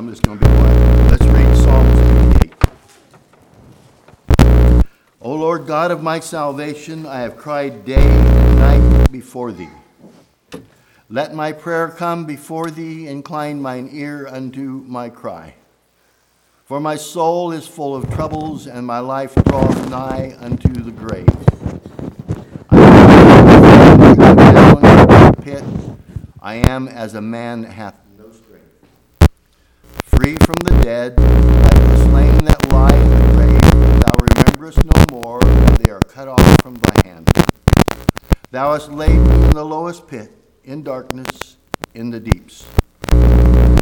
I'm, just going to be quiet. Let's read Psalms 88. O Lord God of my salvation, I have cried day and night before thee. Let my prayer come before thee, incline mine ear unto my cry. For my soul is full of troubles, and my life draweth nigh unto the grave. I am as a man hath. Free from the dead, like the slain that lie in the grave, thou rememberest no more, and they are cut off from thy hand. Thou hast laid me in the lowest pit, in darkness, in the deeps.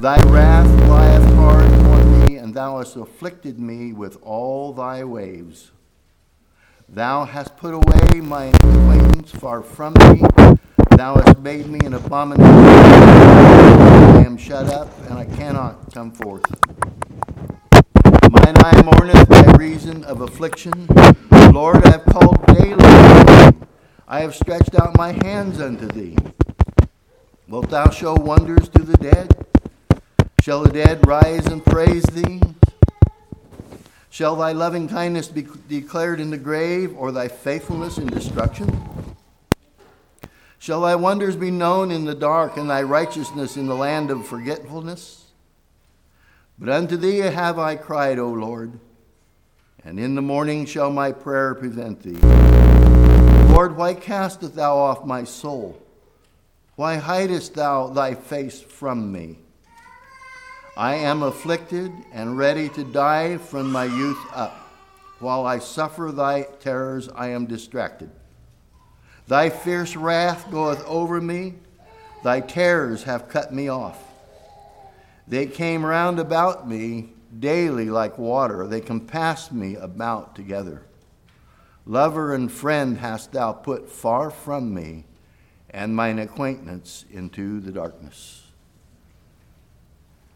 Thy wrath lieth hard upon me, and thou hast afflicted me with all thy waves. Thou hast put away my acquaintance far from me. Thou hast made me an abomination. I am shut up, and I cannot come forth. Mine eye mourneth by reason of affliction. Lord, I have called daily. I have stretched out my hands unto thee. Wilt thou show wonders to the dead? Shall the dead rise and praise thee? Shall thy loving kindness be declared in the grave, or thy faithfulness in destruction? Shall thy wonders be known in the dark, and thy righteousness in the land of forgetfulness? But unto thee have I cried, O Lord, and in the morning shall my prayer prevent thee. Lord, why castest thou off my soul? Why hidest thou thy face from me? I am afflicted and ready to die from my youth up. While I suffer thy terrors, I am distracted. Thy fierce wrath goeth over me, thy terrors have cut me off. They came round about me daily like water, they compassed me about together. Lover and friend hast thou put far from me, and mine acquaintance into the darkness.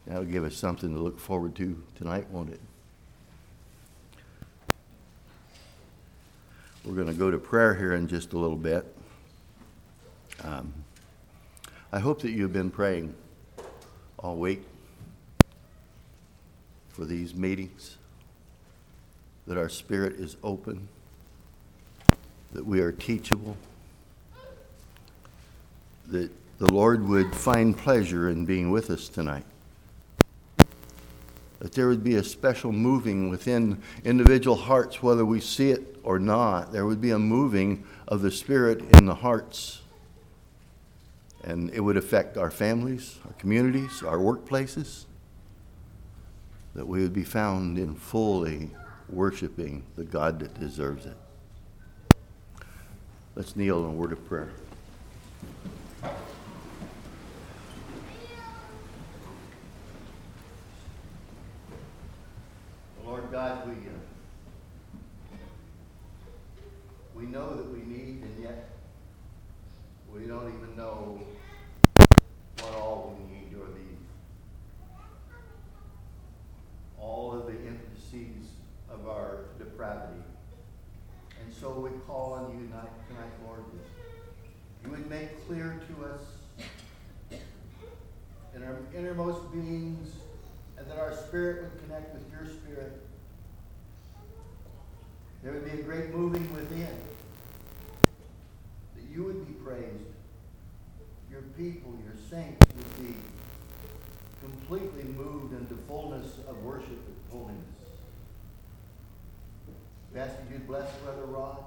That'll give us something to look forward to tonight, won't it? We're going to go to prayer here in just a little bit. Um, I hope that you've been praying all week for these meetings, that our spirit is open, that we are teachable, that the Lord would find pleasure in being with us tonight that there would be a special moving within individual hearts, whether we see it or not. There would be a moving of the Spirit in the hearts. And it would affect our families, our communities, our workplaces. That we would be found in fully worshiping the God that deserves it. Let's kneel in a word of prayer. Lord God, we, we know that we need, and yet we don't even know what all we need or the all of the intricacies of our depravity. And so we call on you tonight, tonight Lord, you would make clear to us in our innermost beings and that our spirit would connect with your spirit. There would be a great moving within. That you would be praised. Your people, your saints would be completely moved into fullness of worship and holiness. That you'd bless Brother Rod,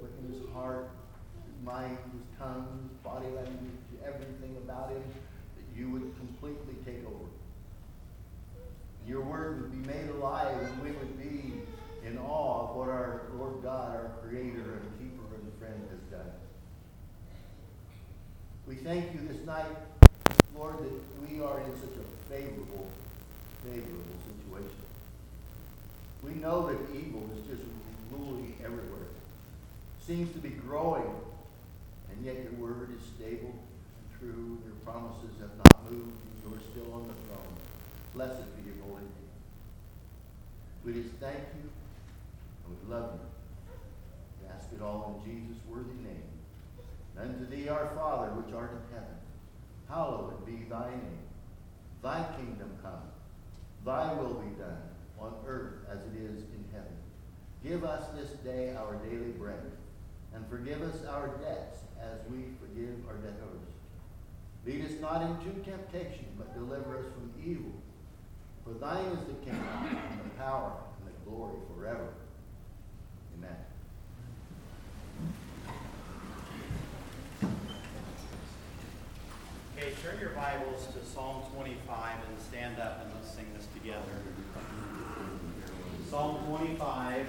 quicken his heart, his mind, his tongue, his body language, everything about him, that you would completely take over. Your word would be made alive, and we would be in awe of what our Lord God, our Creator and Keeper and Friend, has done. We thank you this night, Lord, that we are in such a favorable, favorable situation. We know that evil is just ruling everywhere. Seems to be growing, and yet your word is stable and true. Your promises have not moved. You are still on the throne. Blessed be your holy name. We just thank you we love you. We ask it all in Jesus' worthy name. And unto thee, our Father, which art in heaven, hallowed be thy name. Thy kingdom come, thy will be done, on earth as it is in heaven. Give us this day our daily bread, and forgive us our debts as we forgive our debtors. Lead us not into temptation, but deliver us from evil. For thine is the kingdom, and the power, and the glory forever. Amen. Okay, turn your Bibles to Psalm 25 and stand up and let's sing this together. Psalm 25.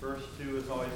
Verse 2 is always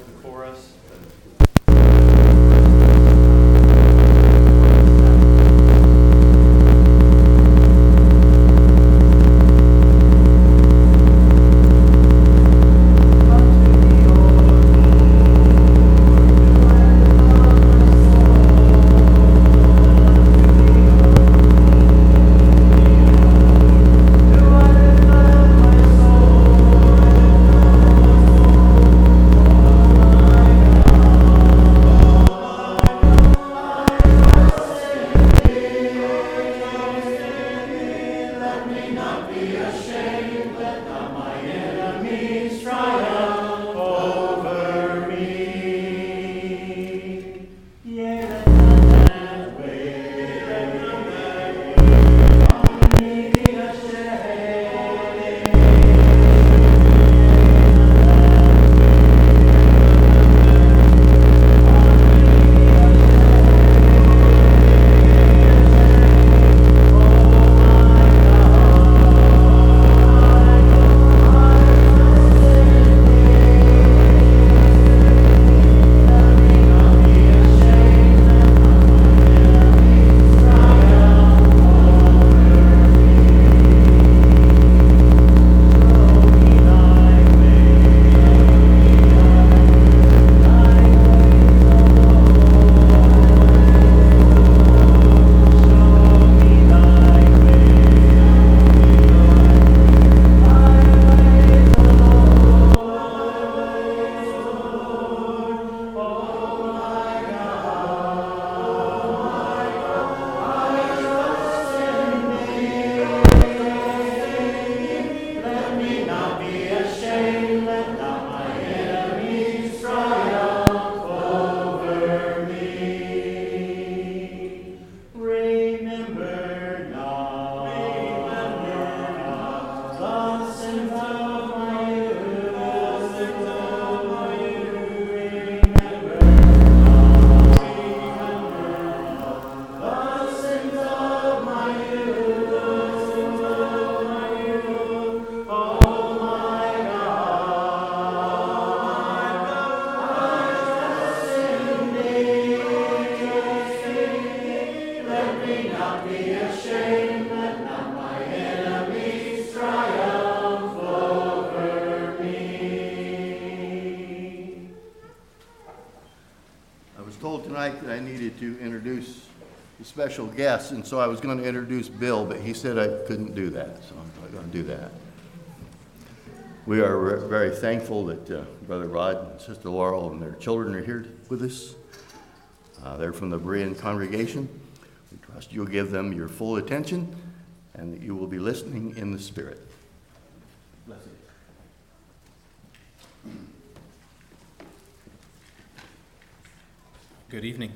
the special guest, and so I was going to introduce Bill, but he said I couldn't do that, so I'm not going to do that. We are very thankful that uh, Brother Rod and Sister Laurel and their children are here with us. Uh, they're from the Berean congregation. We trust you'll give them your full attention and that you will be listening in the Spirit. Bless you. Good evening.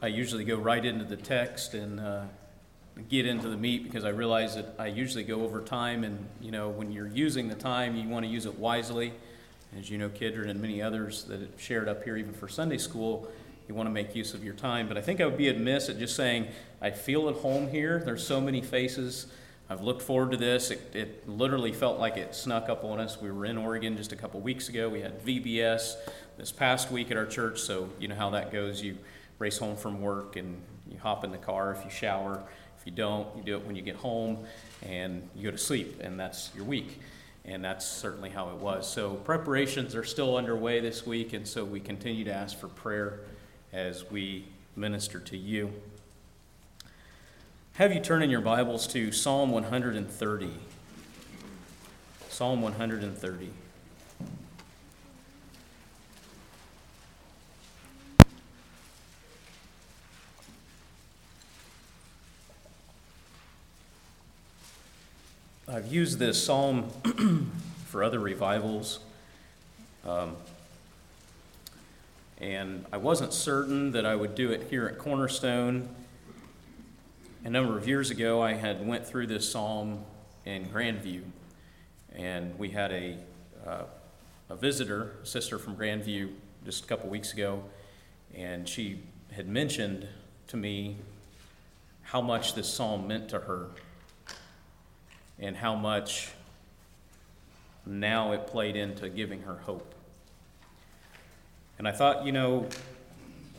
I usually go right into the text and uh, get into the meat because I realize that I usually go over time, and you know, when you're using the time, you want to use it wisely. As you know, Kidron and many others that have shared up here, even for Sunday school, you want to make use of your time. But I think I would be amiss at just saying, I feel at home here. There's so many faces. I've looked forward to this. It, it literally felt like it snuck up on us. We were in Oregon just a couple weeks ago. We had VBS this past week at our church, so you know how that goes. You race home from work and you hop in the car if you shower. If you don't, you do it when you get home and you go to sleep, and that's your week. And that's certainly how it was. So, preparations are still underway this week, and so we continue to ask for prayer as we minister to you. Have you turn in your Bibles to Psalm 130? Psalm 130. I've used this psalm for other revivals, um, and I wasn't certain that I would do it here at Cornerstone. A number of years ago, I had went through this psalm in Grandview, and we had a, uh, a visitor, a sister from Grandview, just a couple weeks ago, and she had mentioned to me how much this psalm meant to her and how much now it played into giving her hope. And I thought, you know,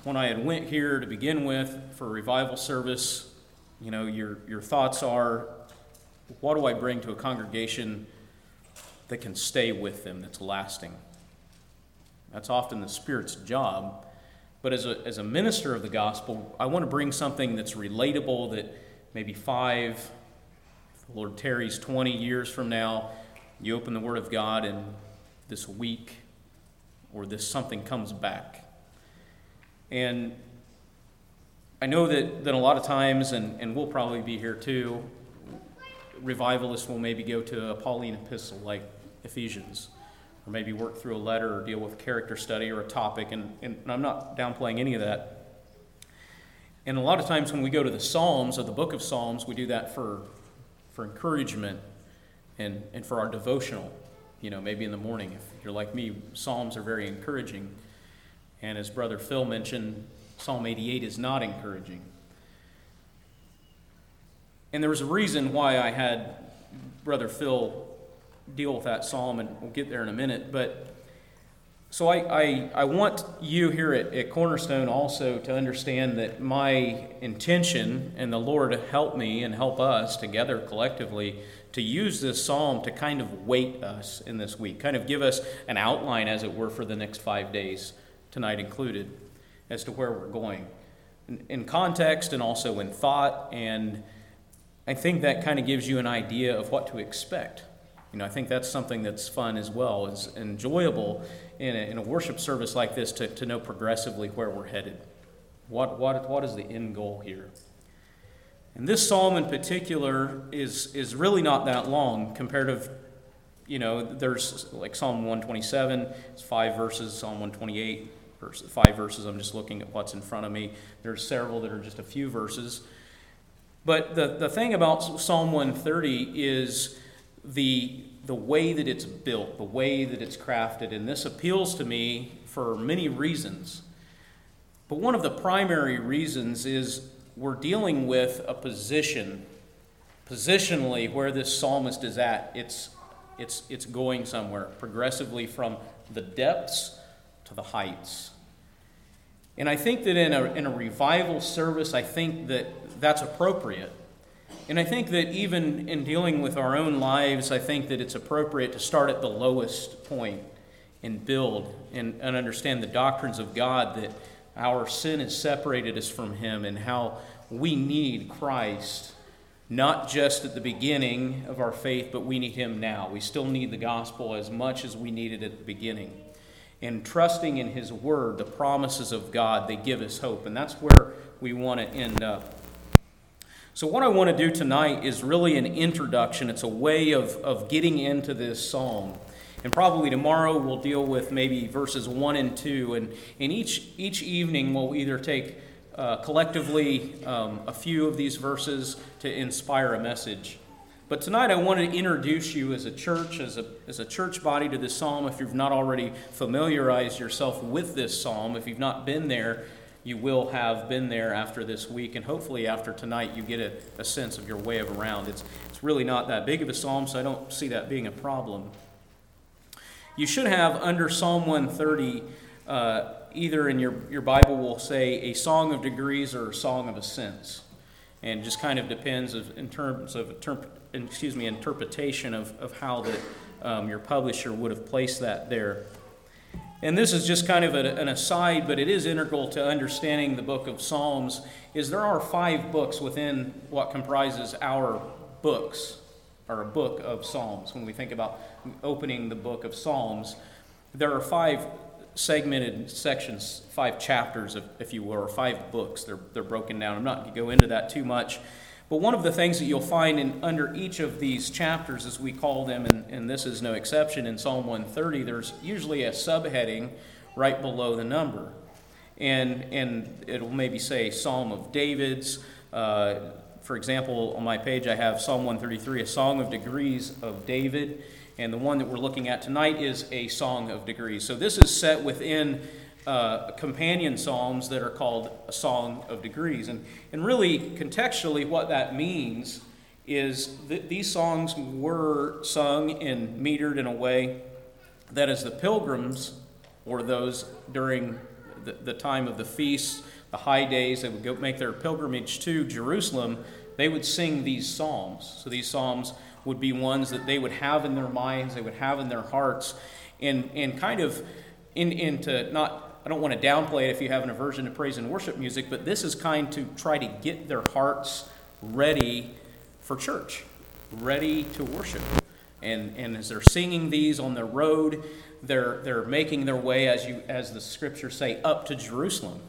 when I had went here to begin with for a revival service, you know, your, your thoughts are, what do I bring to a congregation that can stay with them, that's lasting? That's often the Spirit's job. But as a, as a minister of the gospel, I want to bring something that's relatable that maybe five, Lord tarries 20 years from now, you open the Word of God and this week or this something comes back. And I know that, that a lot of times, and, and we'll probably be here too, revivalists will maybe go to a Pauline epistle like Ephesians, or maybe work through a letter or deal with character study or a topic, and, and I'm not downplaying any of that. And a lot of times when we go to the Psalms or the book of Psalms, we do that for, for encouragement and, and for our devotional you know, maybe in the morning. If you're like me, Psalms are very encouraging. And as Brother Phil mentioned, Psalm 88 is not encouraging. And there was a reason why I had Brother Phil deal with that psalm, and we'll get there in a minute. But so I, I, I want you here at, at Cornerstone also to understand that my intention, and the Lord help me and help us together collectively, to use this psalm to kind of weight us in this week, kind of give us an outline, as it were, for the next five days, tonight included, as to where we're going. In, in context and also in thought, and I think that kind of gives you an idea of what to expect. You know, I think that's something that's fun as well, is enjoyable in a, in a worship service like this to, to know progressively where we're headed. What, what, what is the end goal here? And this psalm in particular is, is really not that long compared to, you know, there's like Psalm 127, it's five verses, Psalm 128, five verses. I'm just looking at what's in front of me. There's several that are just a few verses. But the, the thing about Psalm 130 is the, the way that it's built, the way that it's crafted. And this appeals to me for many reasons. But one of the primary reasons is we're dealing with a position, positionally, where this psalmist is at. It's, it's, it's going somewhere, progressively from the depths to the heights. And I think that in a, in a revival service, I think that that's appropriate. And I think that even in dealing with our own lives, I think that it's appropriate to start at the lowest point and build and, and understand the doctrines of God that our sin has separated us from Him and how we need Christ, not just at the beginning of our faith, but we need Him now. We still need the gospel as much as we needed at the beginning. And trusting in His Word, the promises of God, they give us hope. And that's where we want to end up. So, what I want to do tonight is really an introduction. It's a way of, of getting into this psalm. And probably tomorrow we'll deal with maybe verses 1 and 2. And, and each, each evening we'll either take uh, collectively um, a few of these verses to inspire a message. But tonight I want to introduce you as a church, as a, as a church body to this psalm. If you've not already familiarized yourself with this psalm, if you've not been there, you will have been there after this week, and hopefully after tonight you get a, a sense of your way of around. It's, it's really not that big of a psalm, so I don't see that being a problem. You should have under Psalm 130, uh, either in your, your Bible will say a song of degrees or a song of ascents. And just kind of depends of, in terms of excuse me, interpretation of, of how that um, your publisher would have placed that there. And this is just kind of a, an aside, but it is integral to understanding the book of Psalms, is there are five books within what comprises our books or a book of Psalms. When we think about opening the book of Psalms, there are five segmented sections, five chapters, if, if you will, or five books. They're, they're broken down. I'm not going to go into that too much. But one of the things that you'll find in, under each of these chapters, as we call them, and, and this is no exception in Psalm 130, there's usually a subheading right below the number. And, and it'll maybe say Psalm of David's. Uh, for example, on my page, I have Psalm 133, a song of degrees of David. And the one that we're looking at tonight is a song of degrees. So this is set within uh, companion psalms that are called a song of degrees. And, and really, contextually, what that means is that these songs were sung and metered in a way that as the pilgrims, or those during the, the time of the feasts, the high days, they would go make their pilgrimage to Jerusalem, they would sing these psalms. So these psalms would be ones that they would have in their minds, they would have in their hearts, and, and kind of in, into not, I don't want to downplay it if you have an aversion to praise and worship music, but this is kind to try to get their hearts ready for church, ready to worship. And, and as they're singing these on the road, they're, they're making their way, as, you, as the scriptures say, up to Jerusalem.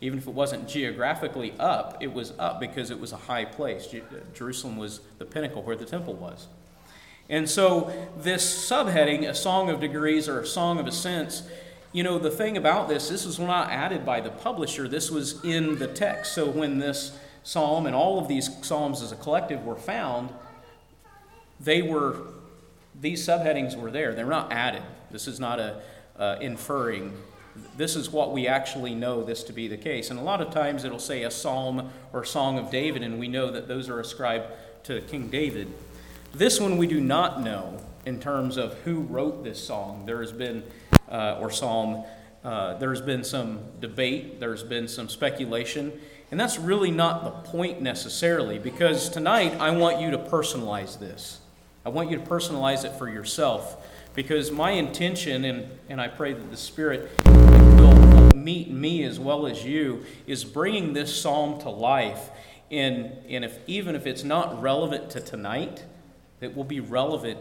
Even if it wasn't geographically up, it was up because it was a high place. Jerusalem was the pinnacle where the temple was. And so, this subheading, a song of degrees or a song of ascents, you know, the thing about this, this was not added by the publisher, this was in the text. So, when this psalm and all of these psalms as a collective were found, they were, these subheadings were there. They're not added. This is not a uh, inferring this is what we actually know this to be the case. And a lot of times it'll say a psalm or song of David, and we know that those are ascribed to King David. This one we do not know in terms of who wrote this song. There has been, uh, or psalm, uh, there's been some debate, there's been some speculation, and that's really not the point necessarily, because tonight I want you to personalize this. I want you to personalize it for yourself. Because my intention, and, and I pray that the Spirit will meet me as well as you, is bringing this psalm to life. And, and if, even if it's not relevant to tonight, it will be relevant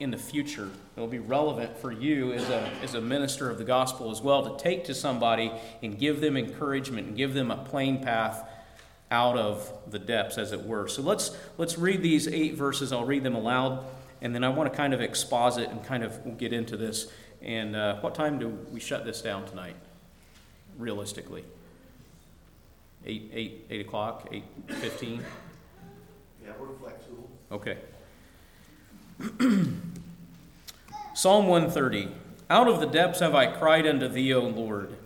in the future. It will be relevant for you as a, as a minister of the gospel as well to take to somebody and give them encouragement and give them a plain path out of the depths, as it were. So let's, let's read these eight verses. I'll read them aloud. And then I want to kind of exposit and kind of get into this. And uh, what time do we shut this down tonight, realistically? Eight, eight, eight o'clock, eight fifteen? Yeah, we're flexible. Okay. Psalm 130 Out of the depths have I cried unto thee, O Lord.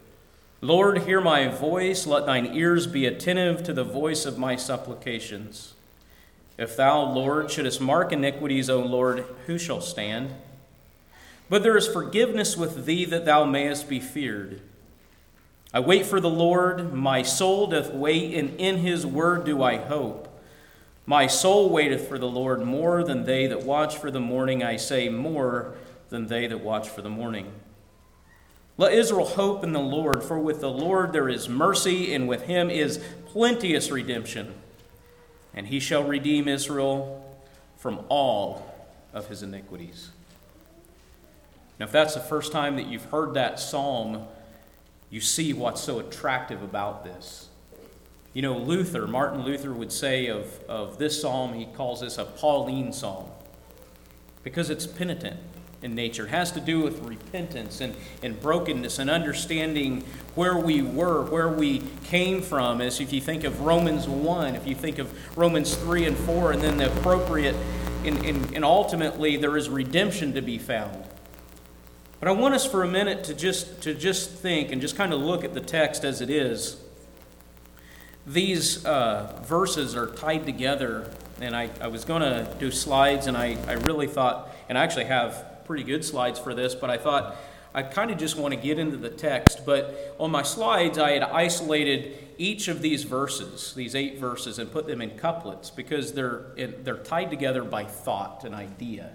Lord, hear my voice, let thine ears be attentive to the voice of my supplications. If thou, Lord, shouldest mark iniquities, O Lord, who shall stand? But there is forgiveness with thee that thou mayest be feared. I wait for the Lord, my soul doth wait, and in his word do I hope. My soul waiteth for the Lord more than they that watch for the morning, I say, more than they that watch for the morning. Let Israel hope in the Lord, for with the Lord there is mercy, and with him is plenteous redemption and he shall redeem Israel from all of his iniquities. Now, if that's the first time that you've heard that psalm, you see what's so attractive about this. You know, Luther, Martin Luther would say of, of this psalm, he calls this a Pauline psalm because it's penitent in nature. It has to do with repentance and, and brokenness and understanding where we were, where we came from. As if you think of Romans 1, if you think of Romans 3 and 4, and then the appropriate, and, and, and ultimately there is redemption to be found. But I want us for a minute to just, to just think and just kind of look at the text as it is. These uh, verses are tied together, and I, I was going to do slides, and I, I really thought, and I actually have pretty good slides for this, but I thought I kind of just want to get into the text. But on my slides, I had isolated each of these verses, these eight verses, and put them in couplets because they're, they're tied together by thought and idea.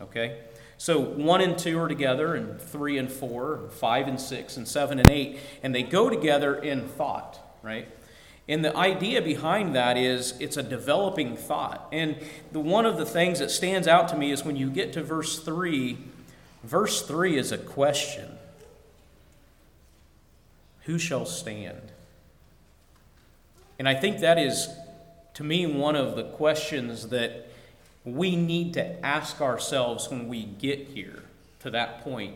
Okay? So one and two are together, and three and four, and five and six, and seven and eight, and they go together in thought, right? And the idea behind that is it's a developing thought. And the, one of the things that stands out to me is when you get to verse 3, verse 3 is a question Who shall stand? And I think that is to me, one of the questions that we need to ask ourselves when we get here to that point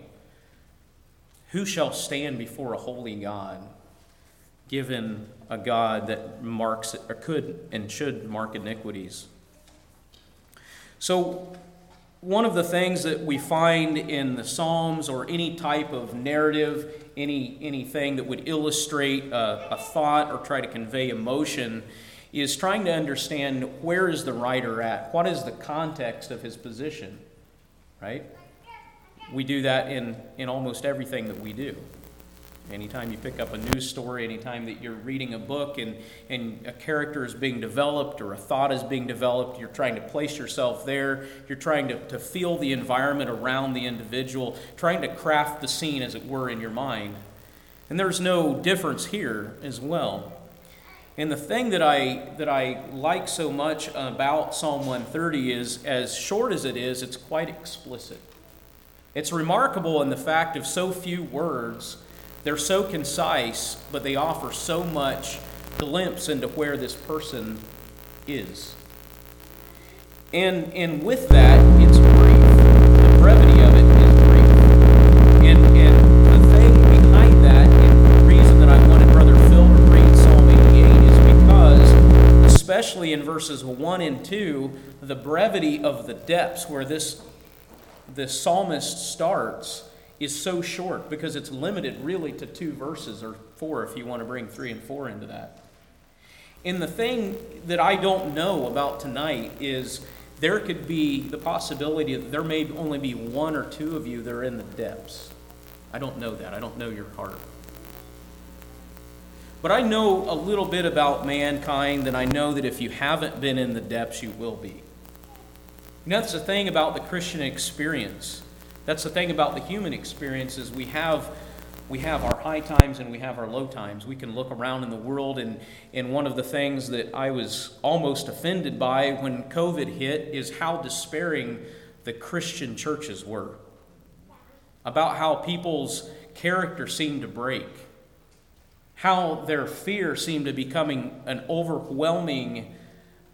who shall stand before a holy God, given a God that marks or could and should mark iniquities? So, one of the things that we find in the Psalms or any type of narrative, any anything that would illustrate a, a thought or try to convey emotion, is trying to understand where is the writer at? What is the context of his position? Right? We do that in, in almost everything that we do. Anytime you pick up a news story, anytime that you're reading a book and, and a character is being developed or a thought is being developed, you're trying to place yourself there. You're trying to, to feel the environment around the individual, trying to craft the scene, as it were, in your mind. And there's no difference here as well. And the thing that I, that I like so much about Psalm 130 is, as short as it is, it's quite explicit. It's remarkable in the fact of so few words. They're so concise, but they offer so much glimpse into where this person is. And, and with that, it's brief. The brevity of it is brief. And, and the thing behind that, and the reason that I wanted Brother Phil to read Psalm 88 is because, especially in verses 1 and 2, the brevity of the depths where this the psalmist starts is so short because it's limited really to two verses or four if you want to bring three and four into that. And the thing that I don't know about tonight is there could be the possibility that there may only be one or two of you that are in the depths. I don't know that. I don't know your heart. But I know a little bit about mankind, and I know that if you haven't been in the depths, you will be. Know, that's the thing about the Christian experience. That's the thing about the human experience is we have we have our high times and we have our low times. We can look around in the world and, and one of the things that I was almost offended by when COVID hit is how despairing the Christian churches were. About how people's character seemed to break. How their fear seemed to becoming an overwhelming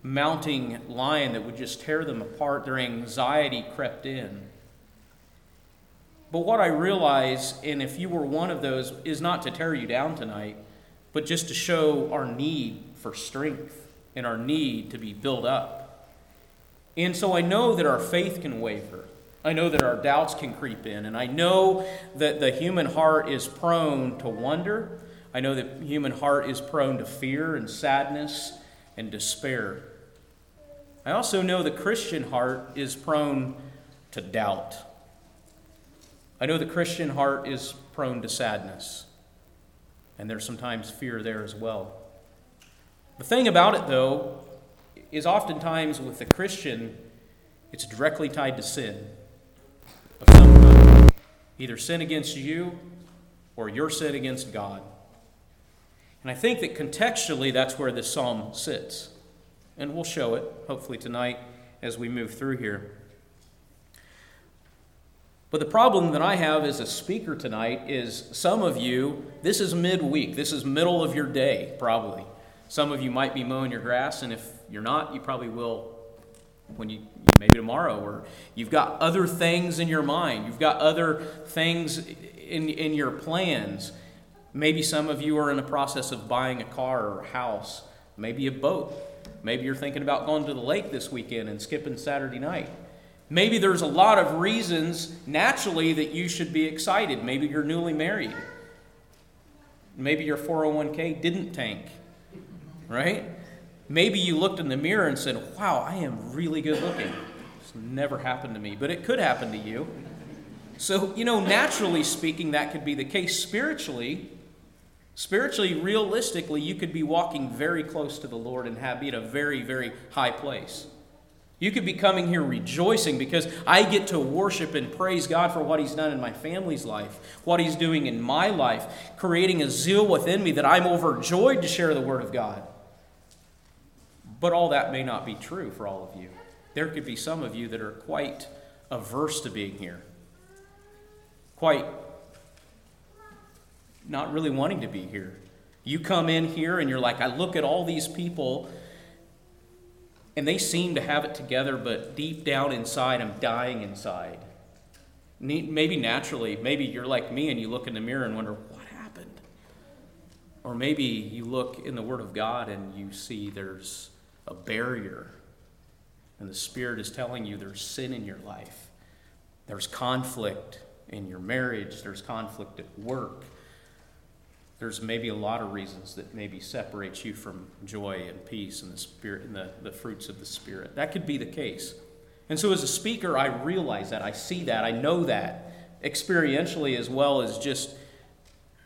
mounting lion that would just tear them apart. Their anxiety crept in. But what I realize, and if you were one of those, is not to tear you down tonight, but just to show our need for strength and our need to be built up. And so I know that our faith can waver. I know that our doubts can creep in. And I know that the human heart is prone to wonder. I know that the human heart is prone to fear and sadness and despair. I also know the Christian heart is prone to doubt. I know the Christian heart is prone to sadness, and there's sometimes fear there as well. The thing about it, though, is oftentimes with the Christian, it's directly tied to sin of some kind. Either sin against you or your sin against God. And I think that contextually, that's where this psalm sits. And we'll show it, hopefully, tonight as we move through here. But the problem that I have as a speaker tonight is some of you, this is midweek, this is middle of your day, probably. Some of you might be mowing your grass, and if you're not, you probably will when you maybe tomorrow, or you've got other things in your mind, you've got other things in, in your plans. Maybe some of you are in the process of buying a car or a house, maybe a boat. Maybe you're thinking about going to the lake this weekend and skipping Saturday night. Maybe there's a lot of reasons naturally that you should be excited. Maybe you're newly married. Maybe your 401k didn't tank, right? Maybe you looked in the mirror and said, Wow, I am really good looking. It's never happened to me, but it could happen to you. So, you know, naturally speaking, that could be the case. Spiritually, spiritually, realistically, you could be walking very close to the Lord and have be at a very, very high place. You could be coming here rejoicing because I get to worship and praise God for what He's done in my family's life, what He's doing in my life, creating a zeal within me that I'm overjoyed to share the Word of God. But all that may not be true for all of you. There could be some of you that are quite averse to being here, quite not really wanting to be here. You come in here and you're like, I look at all these people and they seem to have it together, but deep down inside, I'm dying inside. Maybe naturally, maybe you're like me and you look in the mirror and wonder, what happened? Or maybe you look in the Word of God and you see there's a barrier, and the Spirit is telling you there's sin in your life, there's conflict in your marriage, there's conflict at work. There's maybe a lot of reasons that maybe separates you from joy and peace and the spirit and the, the fruits of the spirit. That could be the case. And so, as a speaker, I realize that, I see that, I know that experientially as well as just,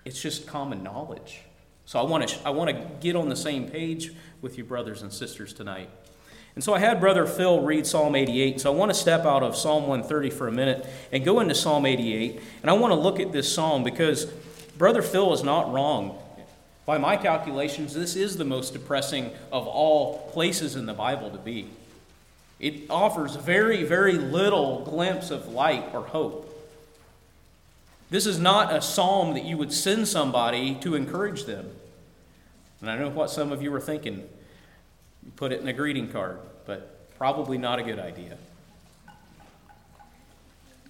it's just common knowledge. So, I want to, I want to get on the same page with you, brothers and sisters, tonight. And so, I had Brother Phil read Psalm 88. So, I want to step out of Psalm 130 for a minute and go into Psalm 88. And I want to look at this psalm because Brother Phil is not wrong. By my calculations, this is the most depressing of all places in the Bible to be. It offers very, very little glimpse of light or hope. This is not a psalm that you would send somebody to encourage them. And I know what some of you are thinking. You put it in a greeting card, but probably not a good idea.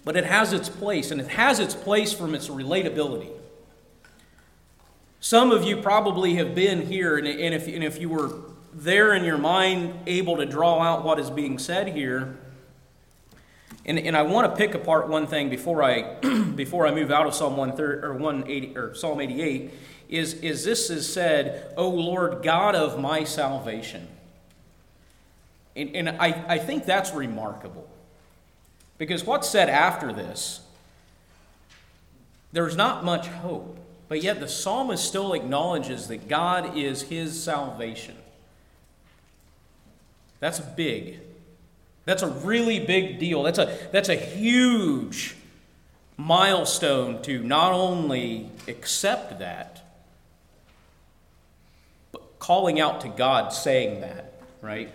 But it has its place, and it has its place from its relatability. Some of you probably have been here, and if, and if you were there in your mind able to draw out what is being said here. And, and I want to pick apart one thing before I before I move out of Psalm 130 or 180 or Psalm 88 is, is this is said, O Lord God of my salvation. And, and I, I think that's remarkable. Because what's said after this, there's not much hope. But yet the psalmist still acknowledges that God is his salvation. That's big. That's a really big deal. That's a, that's a huge milestone to not only accept that, but calling out to God saying that, right?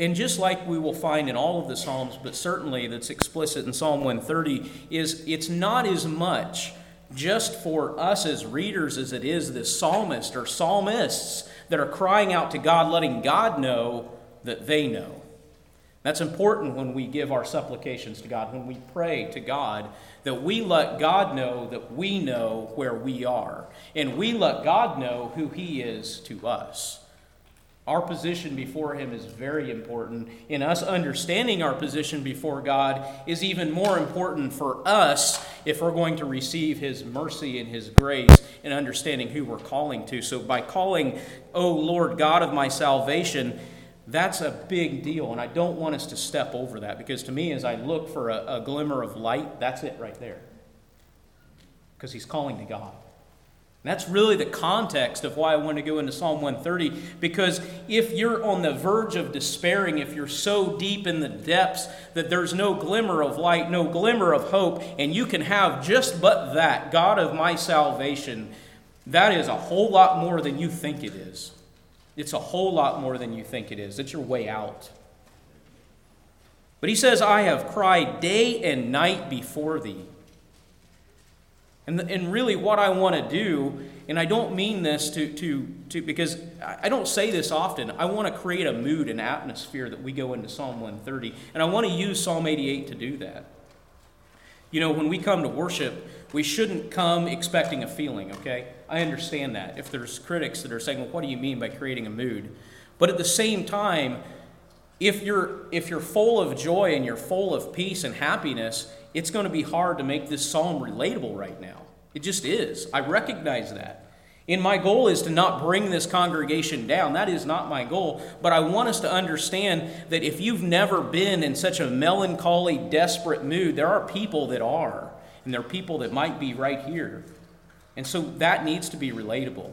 And just like we will find in all of the Psalms, but certainly that's explicit in Psalm 130, is it's not as much just for us as readers as it is the psalmist or psalmists that are crying out to God, letting God know that they know. That's important when we give our supplications to God, when we pray to God, that we let God know that we know where we are, and we let God know who He is to us. Our position before Him is very important. In us understanding our position before God is even more important for us if we're going to receive His mercy and His grace and understanding who we're calling to. So, by calling, O Lord God of my salvation, that's a big deal. And I don't want us to step over that because to me, as I look for a, a glimmer of light, that's it right there. Because He's calling to God. And that's really the context of why I want to go into Psalm 130. Because if you're on the verge of despairing, if you're so deep in the depths that there's no glimmer of light, no glimmer of hope, and you can have just but that, God of my salvation, that is a whole lot more than you think it is. It's a whole lot more than you think it is. It's your way out. But he says, I have cried day and night before thee. And, and really, what I want to do, and I don't mean this to, to, to because I don't say this often, I want to create a mood and atmosphere that we go into Psalm 130. And I want to use Psalm 88 to do that. You know, when we come to worship, we shouldn't come expecting a feeling, okay? I understand that. If there's critics that are saying, well, what do you mean by creating a mood? But at the same time, if you're, if you're full of joy and you're full of peace and happiness, it's going to be hard to make this psalm relatable right now. It just is. I recognize that. And my goal is to not bring this congregation down. That is not my goal. But I want us to understand that if you've never been in such a melancholy, desperate mood, there are people that are. And there are people that might be right here. And so that needs to be relatable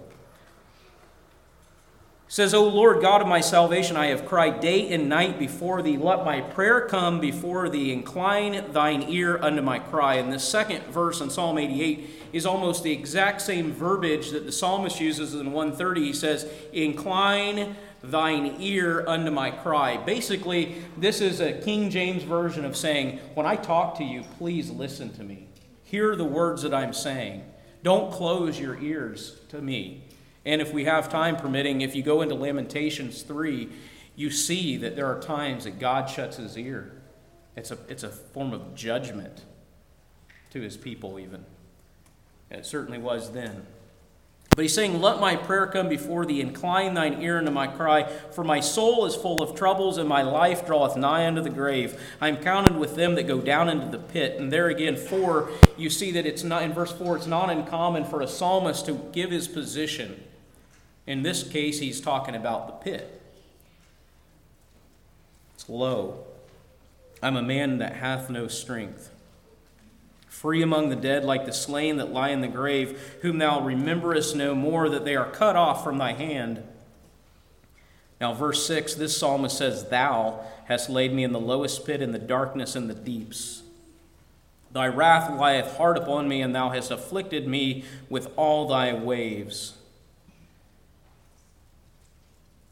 says, O Lord God of my salvation, I have cried day and night before thee. Let my prayer come before thee. Incline thine ear unto my cry. And the second verse in Psalm 88 is almost the exact same verbiage that the psalmist uses in 130. He says, Incline thine ear unto my cry. Basically, this is a King James version of saying, When I talk to you, please listen to me. Hear the words that I'm saying. Don't close your ears to me. And if we have time permitting, if you go into Lamentations 3, you see that there are times that God shuts his ear. It's a, it's a form of judgment to his people, even. And it certainly was then. But he's saying, Let my prayer come before thee, incline thine ear unto my cry, for my soul is full of troubles, and my life draweth nigh unto the grave. I am counted with them that go down into the pit. And there again, four, you see that it's not in verse four, it's not uncommon for a psalmist to give his position. In this case, he's talking about the pit. It's low. I'm a man that hath no strength free among the dead, like the slain that lie in the grave, whom thou rememberest no more, that they are cut off from thy hand. Now, verse 6, this psalmist says, Thou hast laid me in the lowest pit, in the darkness and the deeps. Thy wrath lieth hard upon me, and thou hast afflicted me with all thy waves.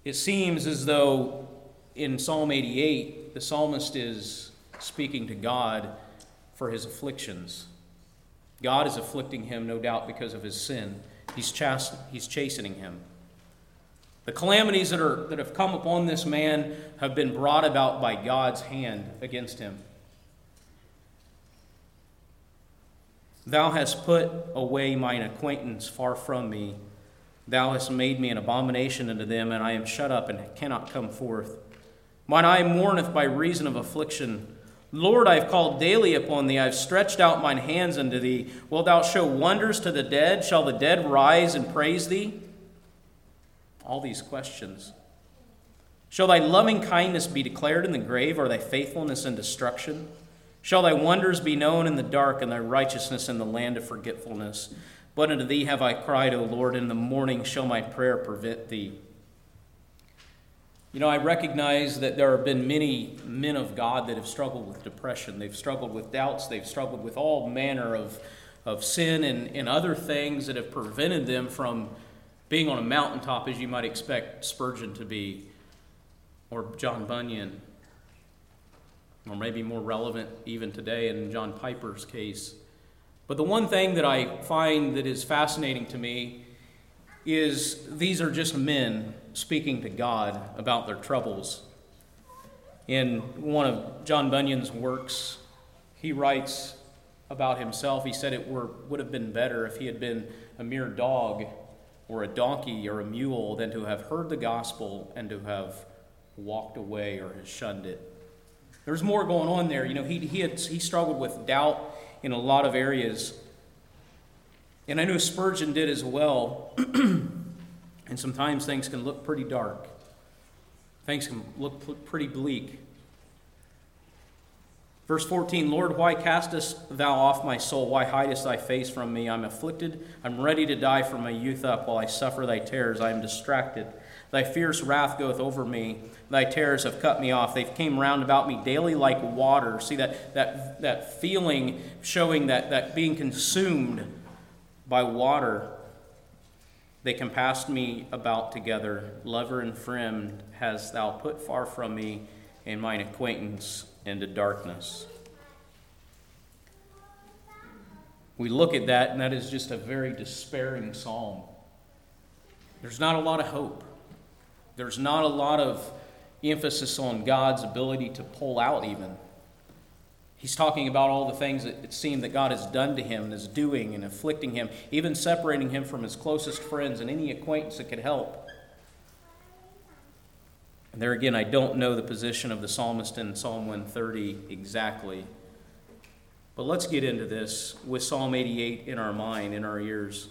It seems as though in Psalm 88, the psalmist is speaking to God for his afflictions. God is afflicting him, no doubt, because of his sin. He's, chast- he's chastening him. The calamities that, are, that have come upon this man have been brought about by God's hand against him. Thou hast put away mine acquaintance far from me. Thou hast made me an abomination unto them, and I am shut up and cannot come forth. Mine eye mourneth by reason of affliction. Lord, I have called daily upon thee. I have stretched out mine hands unto thee. Wilt thou show wonders to the dead? Shall the dead rise and praise thee? All these questions. Shall thy loving kindness be declared in the grave, or thy faithfulness in destruction? Shall thy wonders be known in the dark, and thy righteousness in the land of forgetfulness? But unto thee have I cried, O Lord, in the morning shall my prayer prevent thee. You know, I recognize that there have been many men of God that have struggled with depression. They've struggled with doubts. They've struggled with all manner of, of sin and, and other things that have prevented them from being on a mountaintop as you might expect Spurgeon to be, or John Bunyan, or maybe more relevant even today in John Piper's case. But the one thing that I find that is fascinating to me is these are just men speaking to God about their troubles. In one of John Bunyan's works, he writes about himself. He said it were, would have been better if he had been a mere dog or a donkey or a mule than to have heard the gospel and to have walked away or has shunned it. There's more going on there. You know, he, he, had, he struggled with doubt in a lot of areas. And I know Spurgeon did as well. And sometimes things can look pretty dark. Things can look pretty bleak. Verse 14 Lord, why castest thou off my soul? Why hidest thy face from me? I'm afflicted. I'm ready to die from my youth up while I suffer thy terrors. I am distracted. Thy fierce wrath goeth over me. Thy terrors have cut me off. They've came round about me daily like water. See that, that, that feeling showing that, that being consumed by water. They compassed me about together. Lover and friend hast thou put far from me, and mine acquaintance into darkness. We look at that, and that is just a very despairing psalm. There's not a lot of hope. There's not a lot of emphasis on God's ability to pull out, even. He's talking about all the things that it seemed that God has done to him and is doing and afflicting him, even separating him from his closest friends and any acquaintance that could help. And there again, I don't know the position of the psalmist in Psalm 130 exactly. But let's get into this with Psalm 88 in our mind, in our ears.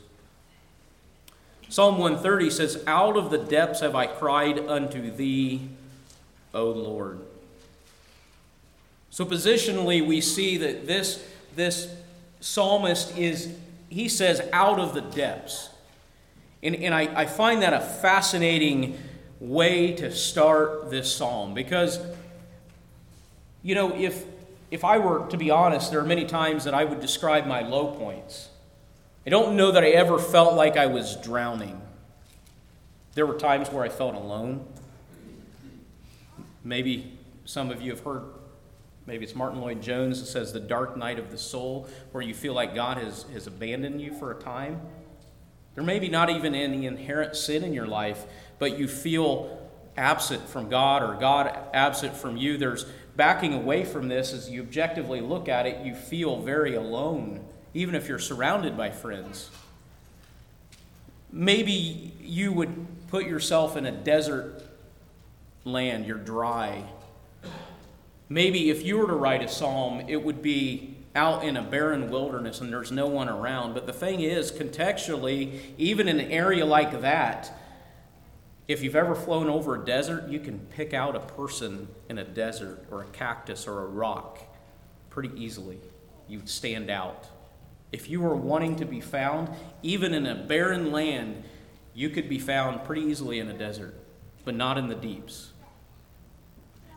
Psalm 130 says, Out of the depths have I cried unto thee, O Lord. So, positionally, we see that this, this psalmist is, he says, out of the depths. And, and I, I find that a fascinating way to start this psalm because, you know, if, if I were to be honest, there are many times that I would describe my low points. I don't know that I ever felt like I was drowning. There were times where I felt alone. Maybe some of you have heard Maybe it's Martyn Lloyd-Jones that says the dark night of the soul, where you feel like God has, has abandoned you for a time. There may be not even any inherent sin in your life, but you feel absent from God or God absent from you. There's backing away from this as you objectively look at it, you feel very alone, even if you're surrounded by friends. Maybe you would put yourself in a desert land, you're dry. Maybe if you were to write a psalm, it would be out in a barren wilderness and there's no one around. But the thing is, contextually, even in an area like that, if you've ever flown over a desert, you can pick out a person in a desert or a cactus or a rock pretty easily. You'd stand out. If you were wanting to be found, even in a barren land, you could be found pretty easily in a desert, but not in the deeps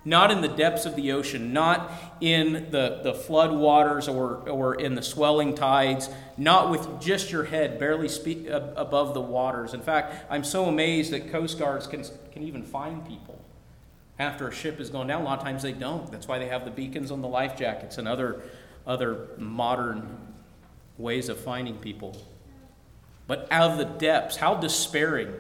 not in the depths of the ocean, not in the, the flood waters or, or in the swelling tides, not with just your head barely uh, above the waters. In fact, I'm so amazed that Coast Guards can, can even find people after a ship has gone down. A lot of times they don't. That's why they have the beacons on the life jackets and other, other modern ways of finding people. But out of the depths, how despairing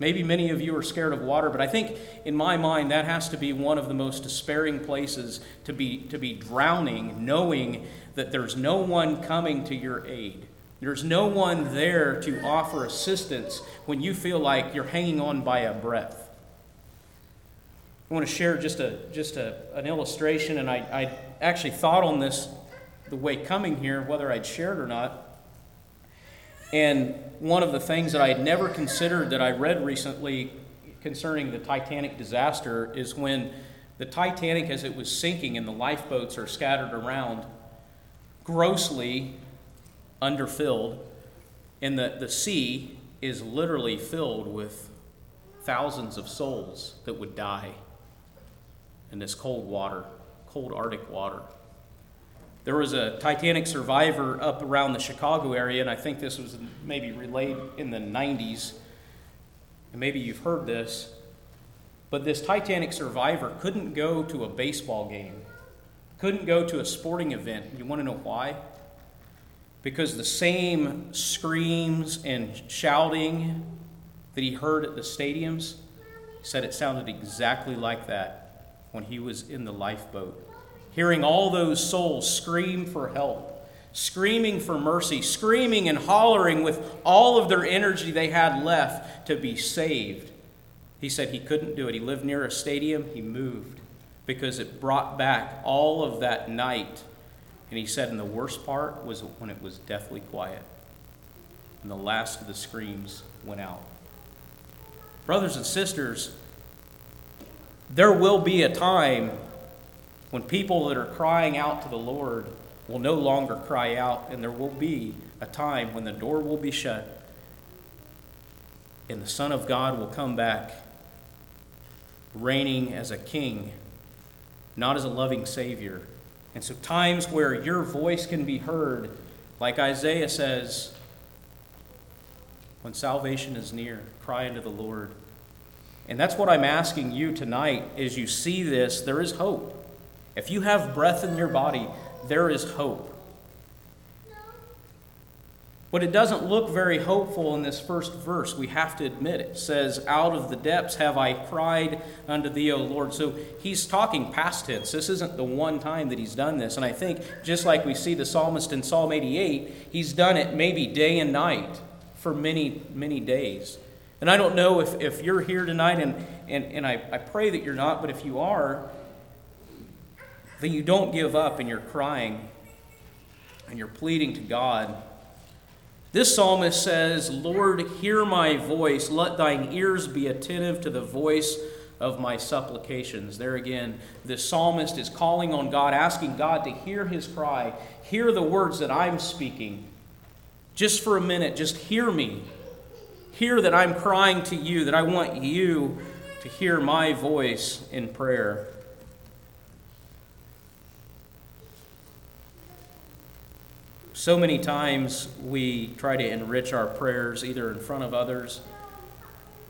Maybe many of you are scared of water, but I think in my mind that has to be one of the most despairing places to be, to be drowning, knowing that there's no one coming to your aid. There's no one there to offer assistance when you feel like you're hanging on by a breath. I want to share just, a, just a, an illustration, and I, I actually thought on this the way coming here, whether I'd shared or not. And one of the things that I had never considered that I read recently concerning the Titanic disaster is when the Titanic, as it was sinking and the lifeboats are scattered around, grossly underfilled, and the, the sea is literally filled with thousands of souls that would die in this cold water, cold Arctic water. There was a Titanic survivor up around the Chicago area, and I think this was maybe relayed in the 90s. And maybe you've heard this. But this Titanic survivor couldn't go to a baseball game, couldn't go to a sporting event. You want to know why? Because the same screams and shouting that he heard at the stadiums, said it sounded exactly like that when he was in the lifeboat hearing all those souls scream for help, screaming for mercy, screaming and hollering with all of their energy they had left to be saved. He said he couldn't do it. He lived near a stadium, he moved because it brought back all of that night. And he said, and the worst part was when it was deathly quiet. And the last of the screams went out. Brothers and sisters, there will be a time when people that are crying out to the Lord will no longer cry out, and there will be a time when the door will be shut and the Son of God will come back reigning as a king, not as a loving Savior. And so, times where your voice can be heard, like Isaiah says, when salvation is near, cry unto the Lord. And that's what I'm asking you tonight as you see this. There is hope. If you have breath in your body, there is hope. But it doesn't look very hopeful in this first verse. We have to admit it. it. says, Out of the depths have I cried unto thee, O Lord. So he's talking past tense. This isn't the one time that he's done this. And I think, just like we see the psalmist in Psalm 88, he's done it maybe day and night for many, many days. And I don't know if, if you're here tonight, and, and, and I, I pray that you're not, but if you are, that you don't give up and you're crying and you're pleading to God. This psalmist says, Lord, hear my voice. Let thine ears be attentive to the voice of my supplications. There again, the psalmist is calling on God, asking God to hear his cry, hear the words that I'm speaking. Just for a minute, just hear me. Hear that I'm crying to you, that I want you to hear my voice in prayer. So many times we try to enrich our prayers either in front of others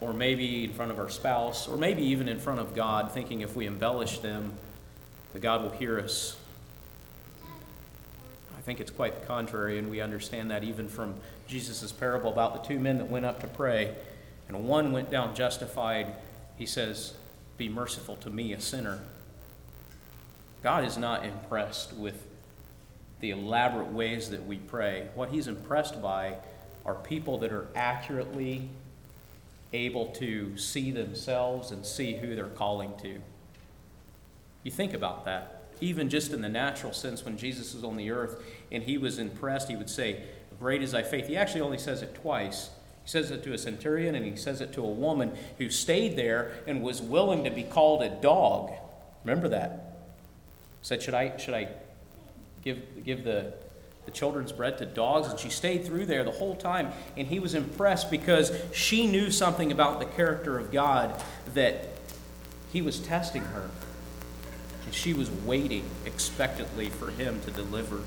or maybe in front of our spouse or maybe even in front of God, thinking if we embellish them, that God will hear us. I think it's quite the contrary, and we understand that even from Jesus' parable about the two men that went up to pray, and one went down justified, he says, Be merciful to me, a sinner. God is not impressed with the elaborate ways that we pray. What he's impressed by are people that are accurately able to see themselves and see who they're calling to. You think about that. Even just in the natural sense, when Jesus was on the earth and he was impressed, he would say, Great is thy faith. He actually only says it twice. He says it to a centurion and he says it to a woman who stayed there and was willing to be called a dog. Remember that? Said, Should I, should I give, give the, the children's bread to dogs? And she stayed through there the whole time. And he was impressed because she knew something about the character of God that he was testing her. And she was waiting expectantly for him to deliver.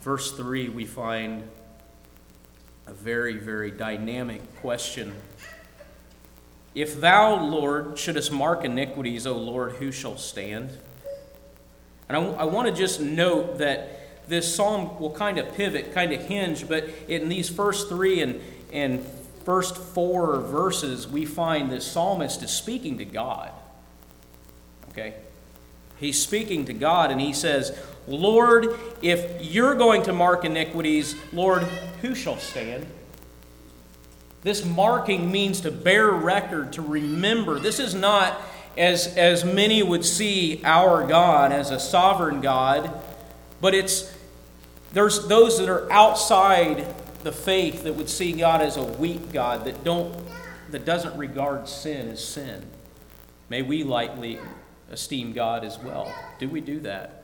Verse 3, we find a very, very dynamic question. If thou, Lord, shouldest mark iniquities, O Lord, who shall stand? And I, I want to just note that this psalm will kind of pivot, kind of hinge, but in these first three and, and first four verses, we find the psalmist is speaking to God. Okay? He's speaking to God and he says, Lord, if you're going to mark iniquities, Lord, who shall stand? This marking means to bear record, to remember. This is not, as, as many would see our God as a sovereign God, but it's there's those that are outside the faith that would see God as a weak God that don't that doesn't regard sin as sin. May we lightly esteem God as well. Do we do that?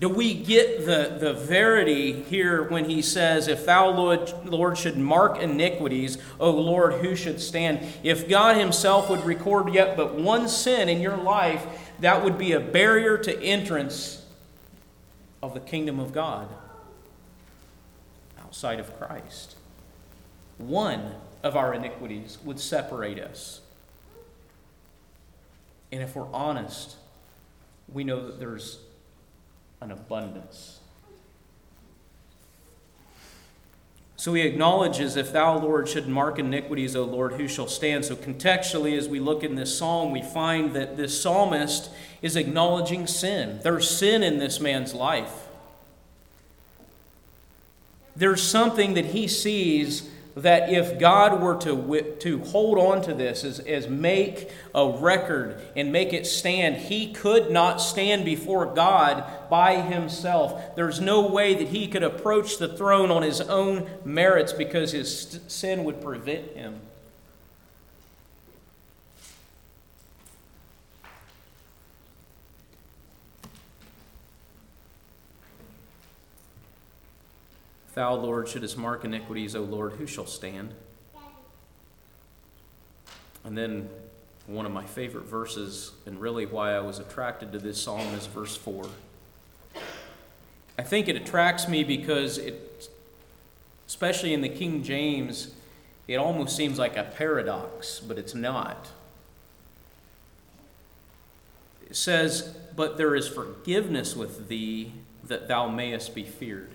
Do we get the, the verity here when he says, If thou, Lord, Lord, should mark iniquities, O Lord, who should stand? If God himself would record yet but one sin in your life, that would be a barrier to entrance of the kingdom of God outside of Christ. One of our iniquities would separate us. And if we're honest, we know that there's an abundance. So he acknowledges, If thou, Lord, should mark iniquities, O Lord, who shall stand? So contextually, as we look in this psalm, we find that this psalmist is acknowledging sin. There's sin in this man's life. There's something that he sees that if God were to, to hold on to this as, as make a record and make it stand, he could not stand before God by himself. There's no way that he could approach the throne on his own merits because his sin would prevent him. Thou, Lord, shouldest mark iniquities, O Lord, who shall stand? And then one of my favorite verses, and really why I was attracted to this psalm, is verse 4. I think it attracts me because it, especially in the King James, it almost seems like a paradox, but it's not. It says, But there is forgiveness with thee that thou mayest be feared.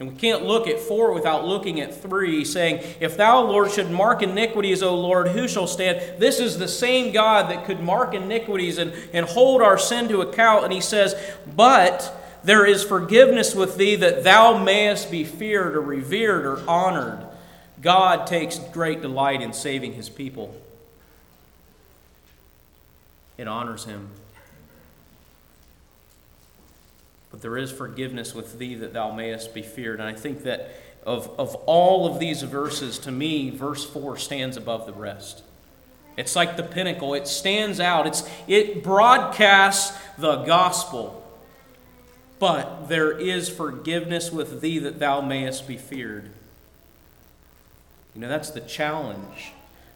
And we can't look at four without looking at three, saying, If thou, Lord, should mark iniquities, O Lord, who shall stand? This is the same God that could mark iniquities and, and hold our sin to account. And he says, But there is forgiveness with thee that thou mayest be feared or revered or honored. God takes great delight in saving his people. It honors him but there is forgiveness with thee that thou mayest be feared. And I think that of, of all of these verses, to me, verse 4 stands above the rest. It's like the pinnacle, it stands out, it's, it broadcasts the gospel. But there is forgiveness with thee that thou mayest be feared. You know, that's the challenge.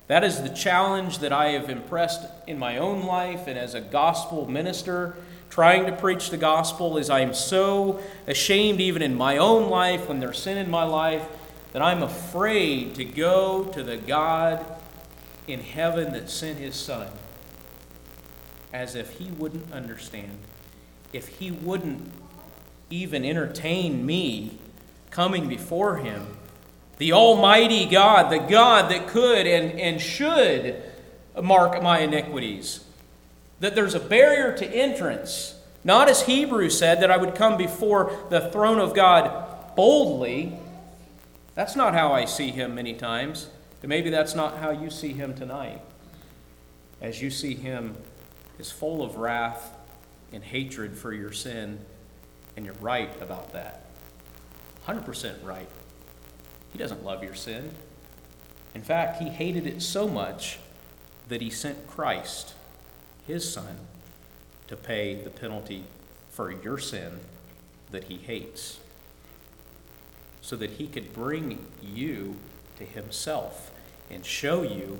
That is the challenge that I have impressed in my own life and as a gospel minister trying to preach the gospel is I'm so ashamed, even in my own life, when there's sin in my life, that I'm afraid to go to the God in heaven that sent his Son as if he wouldn't understand, if he wouldn't even entertain me coming before him The Almighty God, the God that could and, and should mark my iniquities. That there's a barrier to entrance. Not as Hebrews said, that I would come before the throne of God boldly. That's not how I see him many times. And maybe that's not how you see him tonight. As you see him is full of wrath and hatred for your sin, and you're right about that. 100% right. He doesn't love your sin. In fact, he hated it so much that he sent Christ, his son, to pay the penalty for your sin that he hates, so that he could bring you to himself and show you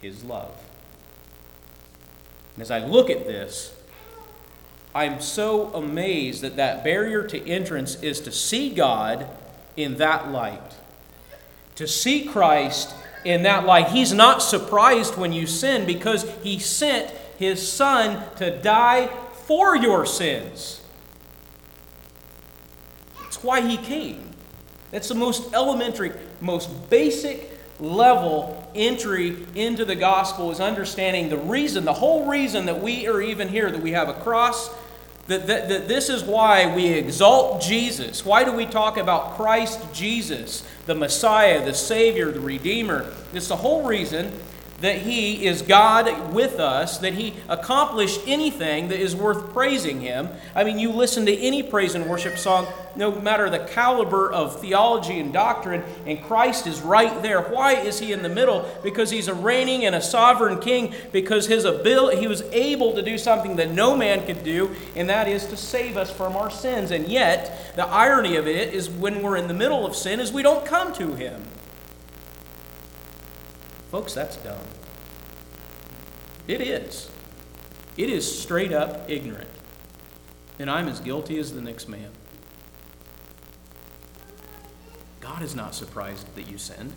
his love. And as I look at this, I'm so amazed that that barrier to entrance is to see God in that light, to see Christ in that light. He's not surprised when you sin because he sent his son to die for your sins. That's why he came. That's the most elementary, most basic level entry into the gospel is understanding the reason, the whole reason that we are even here, that we have a cross, that, that, that this is why we exalt Jesus. Why do we talk about Christ Jesus, the Messiah, the Savior, the Redeemer? It's the whole reason that He is God with us, that He accomplished anything that is worth praising Him. I mean, you listen to any praise and worship song, no matter the caliber of theology and doctrine, and Christ is right there. Why is He in the middle? Because He's a reigning and a sovereign King, because His ability, He was able to do something that no man could do, and that is to save us from our sins. And yet, the irony of it is when we're in the middle of sin, is we don't come to Him. Folks, that's dumb. It is. It is straight up ignorant. And I'm as guilty as the next man. God is not surprised that you sinned.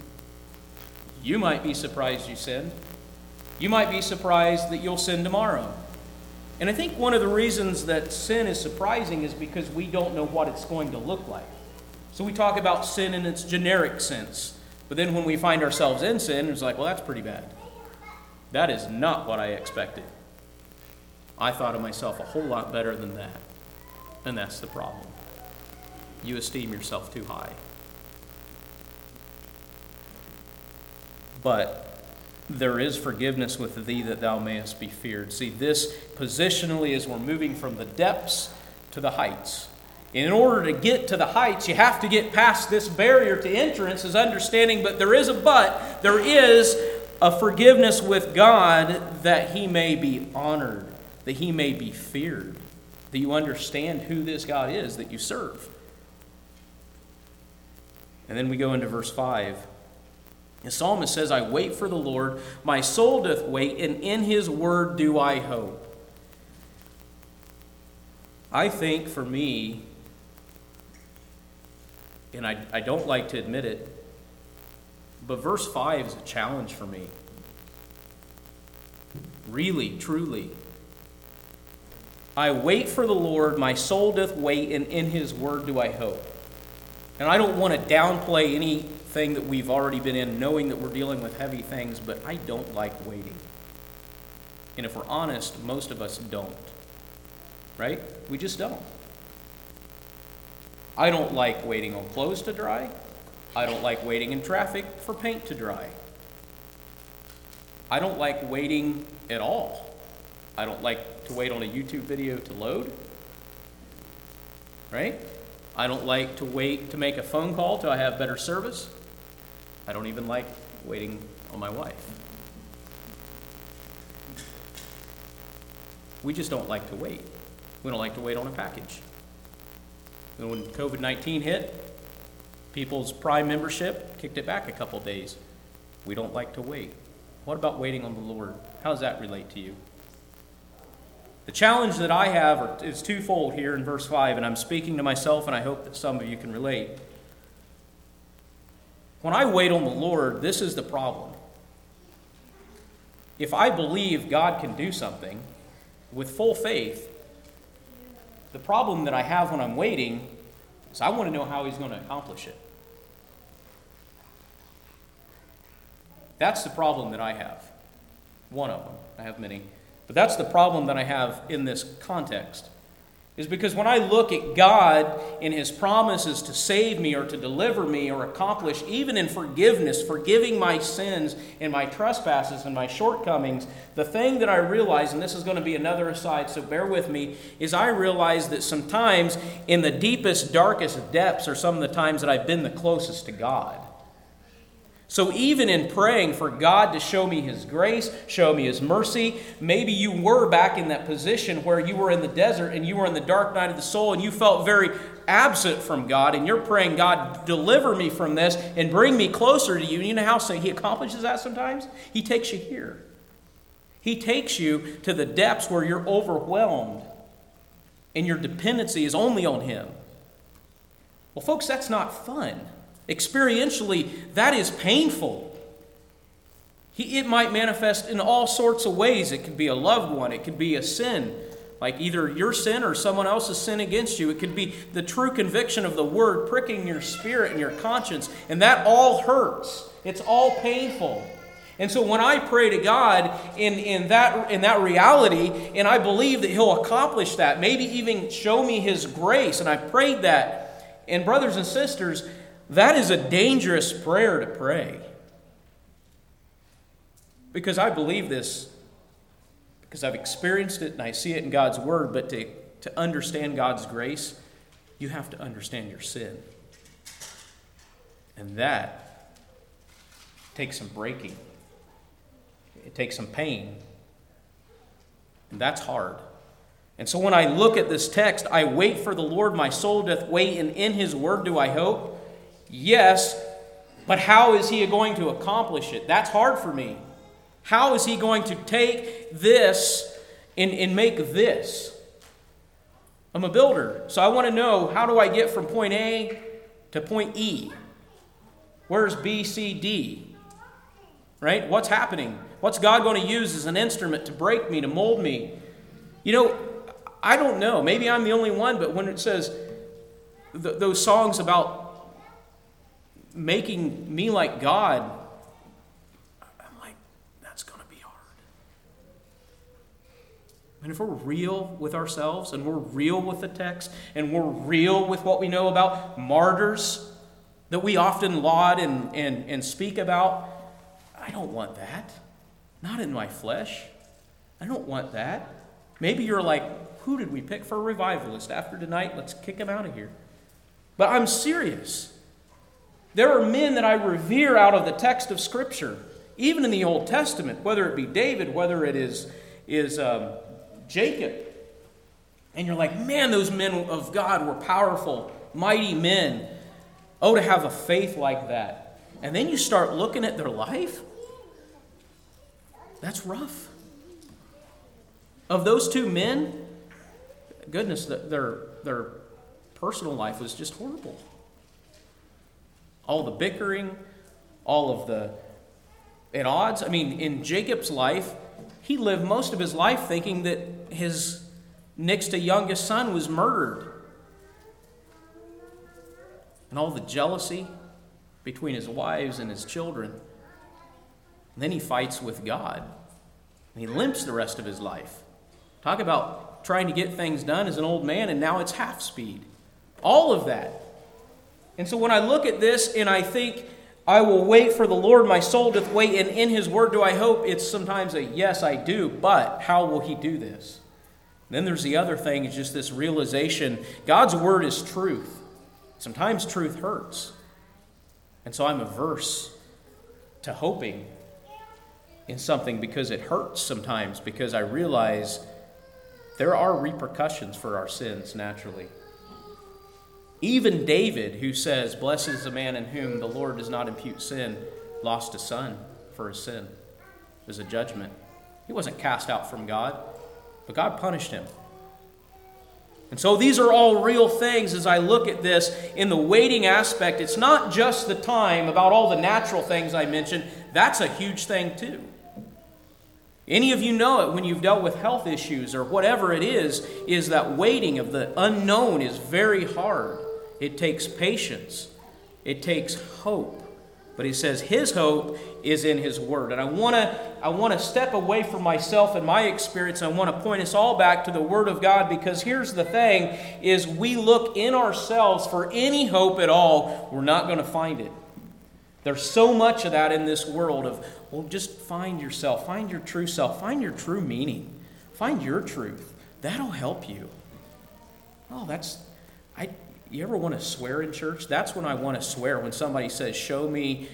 You might be surprised you sinned. You might be surprised that you'll sin tomorrow. And I think one of the reasons that sin is surprising is because we don't know what it's going to look like. So we talk about sin in its generic sense. But then when we find ourselves in sin, it's like, well, that's pretty bad. That is not what I expected. I thought of myself a whole lot better than that. And that's the problem. You esteem yourself too high. But there is forgiveness with thee that thou mayest be feared. See, this positionally as we're moving from the depths to the heights. In order to get to the heights, you have to get past this barrier to entrance, is understanding, but there is a but. There is a forgiveness with God that he may be honored, that he may be feared, that you understand who this God is that you serve. And then we go into verse 5. The psalmist says, I wait for the Lord, my soul doth wait, and in his word do I hope. I think for me, and I, I don't like to admit it, but verse 5 is a challenge for me. Really, truly. I wait for the Lord, my soul doth wait, and in his word do I hope. And I don't want to downplay anything that we've already been in, knowing that we're dealing with heavy things, but I don't like waiting. And if we're honest, most of us don't. Right? We just don't. I don't like waiting on clothes to dry. I don't like waiting in traffic for paint to dry. I don't like waiting at all. I don't like to wait on a YouTube video to load. Right? I don't like to wait to make a phone call till I have better service. I don't even like waiting on my wife. We just don't like to wait. We don't like to wait on a package. And when COVID 19 hit, people's Prime membership kicked it back a couple days. We don't like to wait. What about waiting on the Lord? How does that relate to you? The challenge that I have is twofold here in verse 5, and I'm speaking to myself, and I hope that some of you can relate. When I wait on the Lord, this is the problem. If I believe God can do something with full faith, the problem that I have when I'm waiting is I want to know how he's going to accomplish it. That's the problem that I have. One of them. I have many. But that's the problem that I have in this context is because when I look at God in His promises to save me or to deliver me or accomplish, even in forgiveness, forgiving my sins and my trespasses and my shortcomings, the thing that I realize, and this is going to be another aside, so bear with me, is I realize that sometimes in the deepest, darkest depths are some of the times that I've been the closest to God. So, even in praying for God to show me His grace, show me His mercy, maybe you were back in that position where you were in the desert and you were in the dark night of the soul and you felt very absent from God, and you're praying, God, deliver me from this and bring me closer to you. And you know how He accomplishes that sometimes? He takes you here. He takes you to the depths where you're overwhelmed and your dependency is only on Him. Well, folks, that's not fun. Experientially, that is painful. He, it might manifest in all sorts of ways. It could be a loved one, it could be a sin, like either your sin or someone else's sin against you. It could be the true conviction of the word pricking your spirit and your conscience, and that all hurts. It's all painful. And so when I pray to God in, in, that, in that reality, and I believe that He'll accomplish that, maybe even show me His grace, and I prayed that. And, brothers and sisters, that is a dangerous prayer to pray. Because I believe this, because I've experienced it and I see it in God's Word, but to, to understand God's grace, you have to understand your sin. And that takes some breaking, it takes some pain. And that's hard. And so when I look at this text, I wait for the Lord, my soul doth wait, and in his word do I hope. Yes, but how is he going to accomplish it? That's hard for me. How is he going to take this and, and make this? I'm a builder, so I want to know how do I get from point A to point E? Where's B, C, D? Right? What's happening? What's God going to use as an instrument to break me, to mold me? You know, I don't know. Maybe I'm the only one, but when it says th- those songs about making me like God, I'm like, that's going to be hard. And if we're real with ourselves and we're real with the text and we're real with what we know about martyrs that we often laud and, and, and speak about, I don't want that. Not in my flesh. I don't want that. Maybe you're like, who did we pick for a revivalist after tonight? Let's kick him out of here. But I'm serious. There are men that I revere out of the text of Scripture, even in the Old Testament, whether it be David, whether it is, is um, Jacob. And you're like, man, those men of God were powerful, mighty men. Oh, to have a faith like that. And then you start looking at their life. That's rough. Of those two men, goodness, their, their personal life was just horrible all the bickering, all of the at odds. I mean, in Jacob's life, he lived most of his life thinking that his next to youngest son was murdered. And all the jealousy between his wives and his children. And then he fights with God. And he limps the rest of his life. Talk about trying to get things done as an old man, and now it's half speed. All of that and so when I look at this and I think, I will wait for the Lord, my soul doth wait, and in his word do I hope, it's sometimes a yes, I do, but how will he do this? then there's the other thing, is just this realization God's word is truth. Sometimes truth hurts. And so I'm averse to hoping in something because it hurts sometimes, because I realize there are repercussions for our sins naturally. Even David, who says, Blessed is the man in whom the Lord does not impute sin, lost a son for his sin. It was a judgment. He wasn't cast out from God, but God punished him. And so these are all real things as I look at this in the waiting aspect. It's not just the time about all the natural things I mentioned, that's a huge thing too. Any of you know it when you've dealt with health issues or whatever it is, is that waiting of the unknown is very hard. It takes patience, it takes hope. But he says his hope is in his word. And I want to I want to step away from myself and my experience. I want to point us all back to the word of God because here's the thing is we look in ourselves for any hope at all, we're not going to find it. There's so much of that in this world of well just find yourself, find your true self, find your true meaning. Find your truth. That'll help you. Oh, that's you ever want to swear in church? That's when I want to swear when somebody says, Show me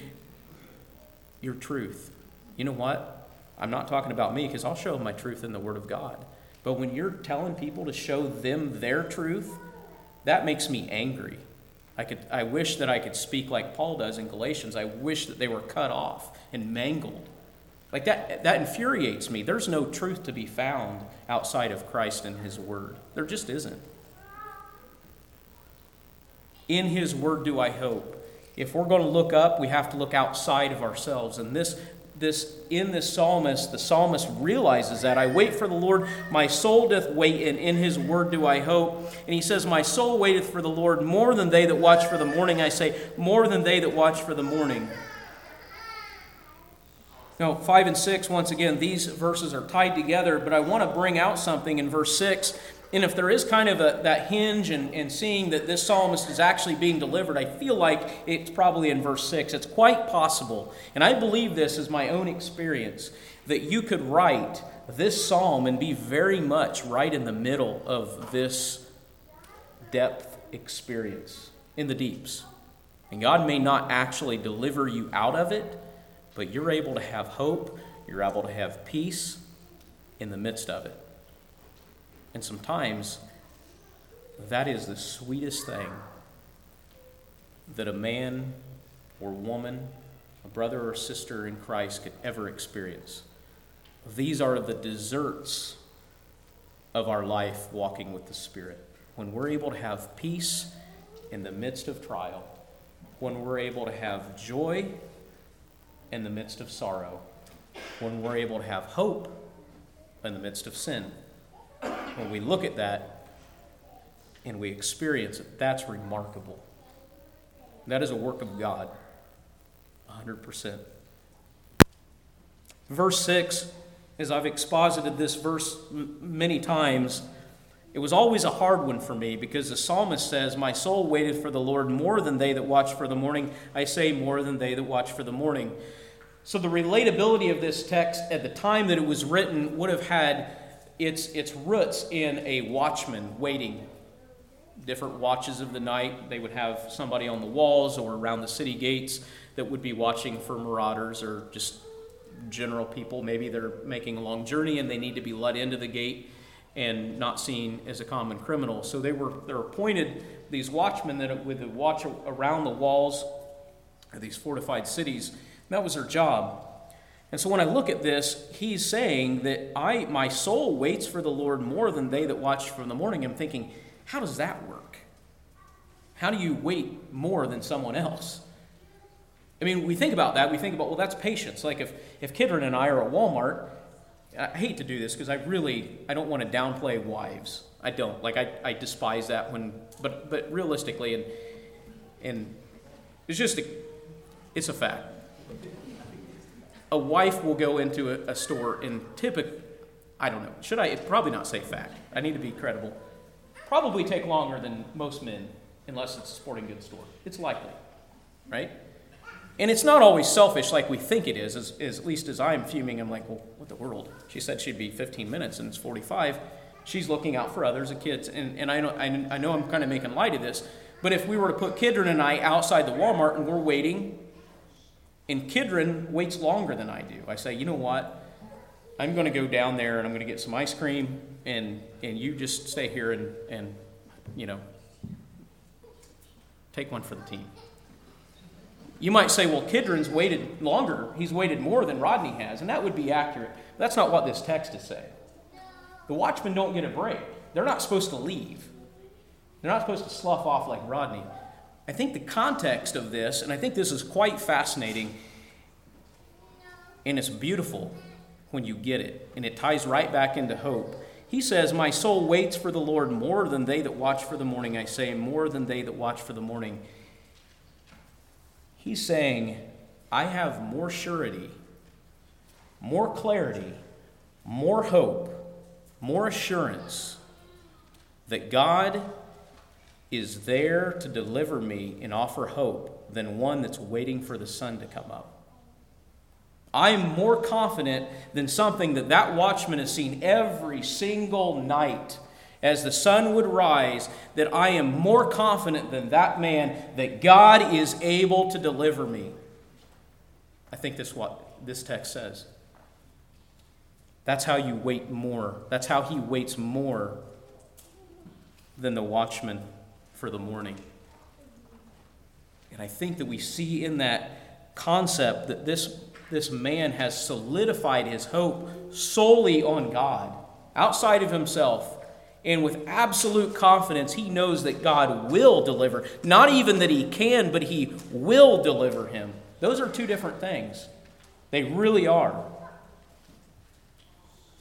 your truth. You know what? I'm not talking about me because I'll show my truth in the Word of God. But when you're telling people to show them their truth, that makes me angry. I, could, I wish that I could speak like Paul does in Galatians. I wish that they were cut off and mangled. Like that, that infuriates me. There's no truth to be found outside of Christ and His Word. There just isn't. In His Word do I hope. If we're going to look up, we have to look outside of ourselves. And this, this, in this psalmist, the psalmist realizes that I wait for the Lord, my soul doth wait, and in His Word do I hope. And he says, My soul waiteth for the Lord more than they that watch for the morning. I say, more than they that watch for the morning. Now, 5 and 6, once again, these verses are tied together, but I want to bring out something in verse 6 and if there is kind of a, that hinge and, and seeing that this psalmist is actually being delivered, I feel like it's probably in verse 6. It's quite possible, and I believe this is my own experience, that you could write this psalm and be very much right in the middle of this depth experience in the deeps. And God may not actually deliver you out of it, but you're able to have hope, you're able to have peace in the midst of it. And sometimes that is the sweetest thing that a man or woman, a brother or sister in Christ could ever experience. These are the desserts of our life walking with the Spirit. When we're able to have peace in the midst of trial, when we're able to have joy in the midst of sorrow, when we're able to have hope in the midst of sin when we look at that and we experience it, that's remarkable. That is a work of God, 100%. Verse 6, as I've exposited this verse many times, it was always a hard one for me because the psalmist says, My soul waited for the Lord more than they that watch for the morning. I say, more than they that watch for the morning. So the relatability of this text at the time that it was written would have had its, its roots in a watchman waiting. Different watches of the night, they would have somebody on the walls or around the city gates that would be watching for marauders or just general people. Maybe they're making a long journey and they need to be let into the gate and not seen as a common criminal. So they were they're appointed these watchmen that would watch around the walls of these fortified cities. that was their job. And so when I look at this, he's saying that I, my soul waits for the Lord more than they that watch from the morning. I'm thinking, how does that work? How do you wait more than someone else? I mean, we think about that. We think about, well, that's patience. Like if, if Kidron and I are at Walmart, I hate to do this because I really, I don't want to downplay wives. I don't. Like, I, I despise that when, but, but realistically, and, and it's just, a, it's a fact a wife will go into a, a store and typically, I don't know, should I probably not say fact? I need to be credible. Probably take longer than most men, unless it's a sporting goods store. It's likely, right? And it's not always selfish like we think it is, as, as, at least as I'm fuming. I'm like, well, what the world? She said she'd be 15 minutes and it's 45. She's looking out for others, the kids. And, and I, know, I, I know I'm kind of making light of this, but if we were to put Kidron and I outside the Walmart and we're waiting and Kidron waits longer than I do. I say, you know what? I'm going to go down there and I'm going to get some ice cream, and, and you just stay here and, and, you know, take one for the team. You might say, well, Kidron's waited longer. He's waited more than Rodney has, and that would be accurate. That's not what this text is saying. The watchmen don't get a break. They're not supposed to leave. They're not supposed to slough off like Rodney. I think the context of this, and I think this is quite fascinating, and it's beautiful when you get it, and it ties right back into hope. He says, My soul waits for the Lord more than they that watch for the morning. I say, more than they that watch for the morning. He's saying, I have more surety, more clarity, more hope, more assurance that God is there to deliver me and offer hope than one that's waiting for the sun to come up. I am more confident than something that that watchman has seen every single night as the sun would rise, that I am more confident than that man that God is able to deliver me. I think that's what this text says. That's how you wait more. That's how he waits more than the watchman for the morning. And I think that we see in that concept that this, this man has solidified his hope solely on God, outside of himself. And with absolute confidence, he knows that God will deliver. Not even that he can, but he will deliver him. Those are two different things. They really are.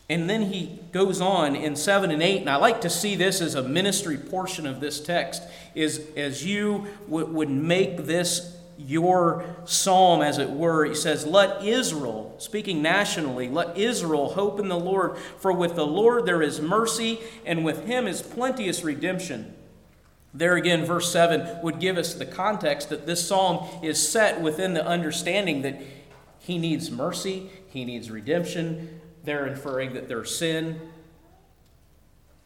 And then he goes on in 7 and 8, and I like to see this as a ministry portion of this text, is as you w- would make this your psalm, as it were. He says, Let Israel, speaking nationally, let Israel hope in the Lord, for with the Lord there is mercy, and with him is plenteous redemption. There again, verse 7 would give us the context that this psalm is set within the understanding that he needs mercy, he needs redemption. They're inferring that there's sin.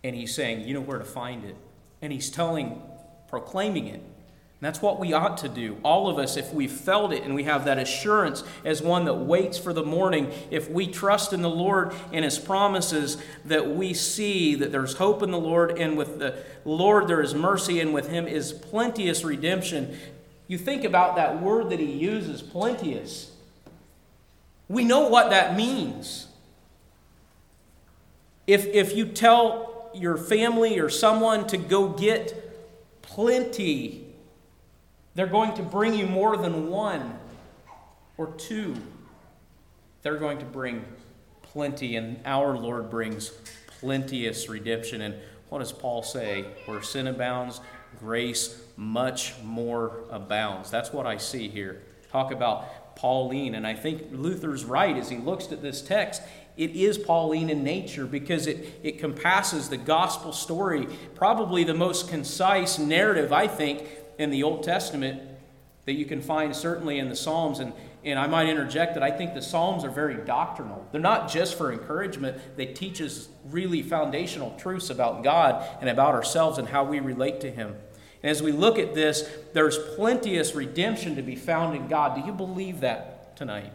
And he's saying, you know where to find it. And he's telling, proclaiming it. And that's what we ought to do. All of us, if we felt it and we have that assurance as one that waits for the morning, if we trust in the Lord and His promises, that we see that there's hope in the Lord, and with the Lord there is mercy, and with Him is plenteous redemption. You think about that word that He uses, plenteous. We know what that means. If, if you tell your family or someone to go get plenty, they're going to bring you more than one or two. They're going to bring plenty, and our Lord brings plenteous redemption. And what does Paul say? Where sin abounds, grace much more abounds. That's what I see here. Talk about Pauline, and I think Luther's right as he looks at this text it is Pauline in nature because it, it compasses the gospel story, probably the most concise narrative, I think, in the Old Testament that you can find certainly in the Psalms. And, and I might interject that I think the Psalms are very doctrinal. They're not just for encouragement, they teach us really foundational truths about God and about ourselves and how we relate to Him. And as we look at this, there's plenteous redemption to be found in God. Do you believe that tonight?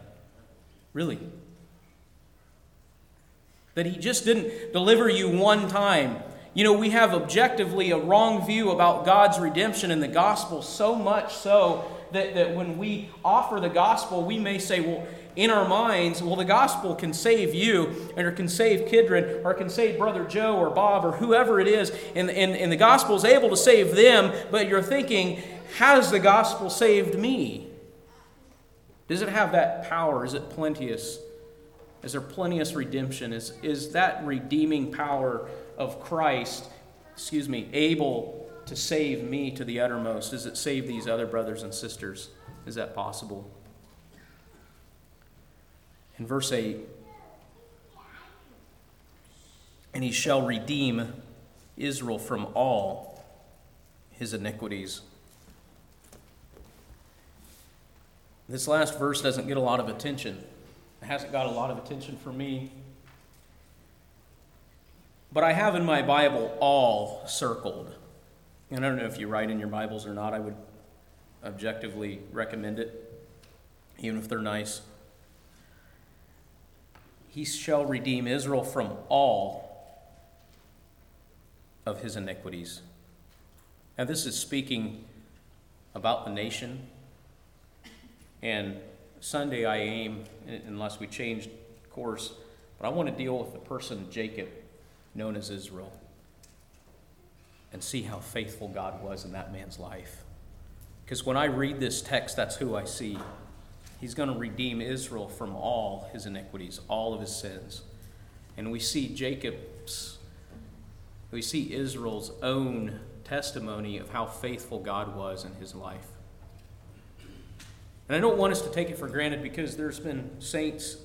Really? That He just didn't deliver you one time. You know, we have objectively a wrong view about God's redemption in the gospel, so much so that, that when we offer the gospel, we may say, well, in our minds, well, the gospel can save you, and it can save Kidron, or can save Brother Joe or Bob or whoever it is, and, and, and the gospel is able to save them, but you're thinking, has the gospel saved me? Does it have that power? Is it plenteous? Is there plenteous redemption? Is, is that redeeming power of Christ, excuse me, able to save me to the uttermost? Does it save these other brothers and sisters? Is that possible? In verse 8, and he shall redeem Israel from all his iniquities. This last verse doesn't get a lot of attention. Hasn't got a lot of attention for me. But I have in my Bible all circled. And I don't know if you write in your Bibles or not. I would objectively recommend it, even if they're nice. He shall redeem Israel from all of his iniquities. Now, this is speaking about the nation and Sunday I aim, unless we change course, but I want to deal with the person Jacob, known as Israel, and see how faithful God was in that man's life. Because when I read this text, that's who I see. He's going to redeem Israel from all his iniquities, all of his sins. And we see Jacob's, we see Israel's own testimony of how faithful God was in his life. And I don't want us to take it for granted because there's been saints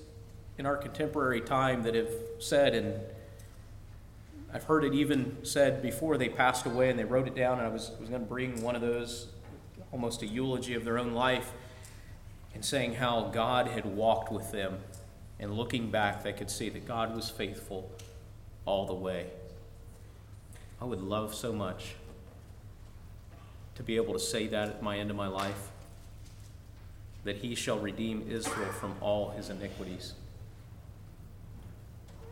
in our contemporary time that have said, and I've heard it even said before they passed away, and they wrote it down, and I was, was going to bring one of those, almost a eulogy of their own life, and saying how God had walked with them. And looking back, they could see that God was faithful all the way. I would love so much to be able to say that at my end of my life that he shall redeem Israel from all his iniquities.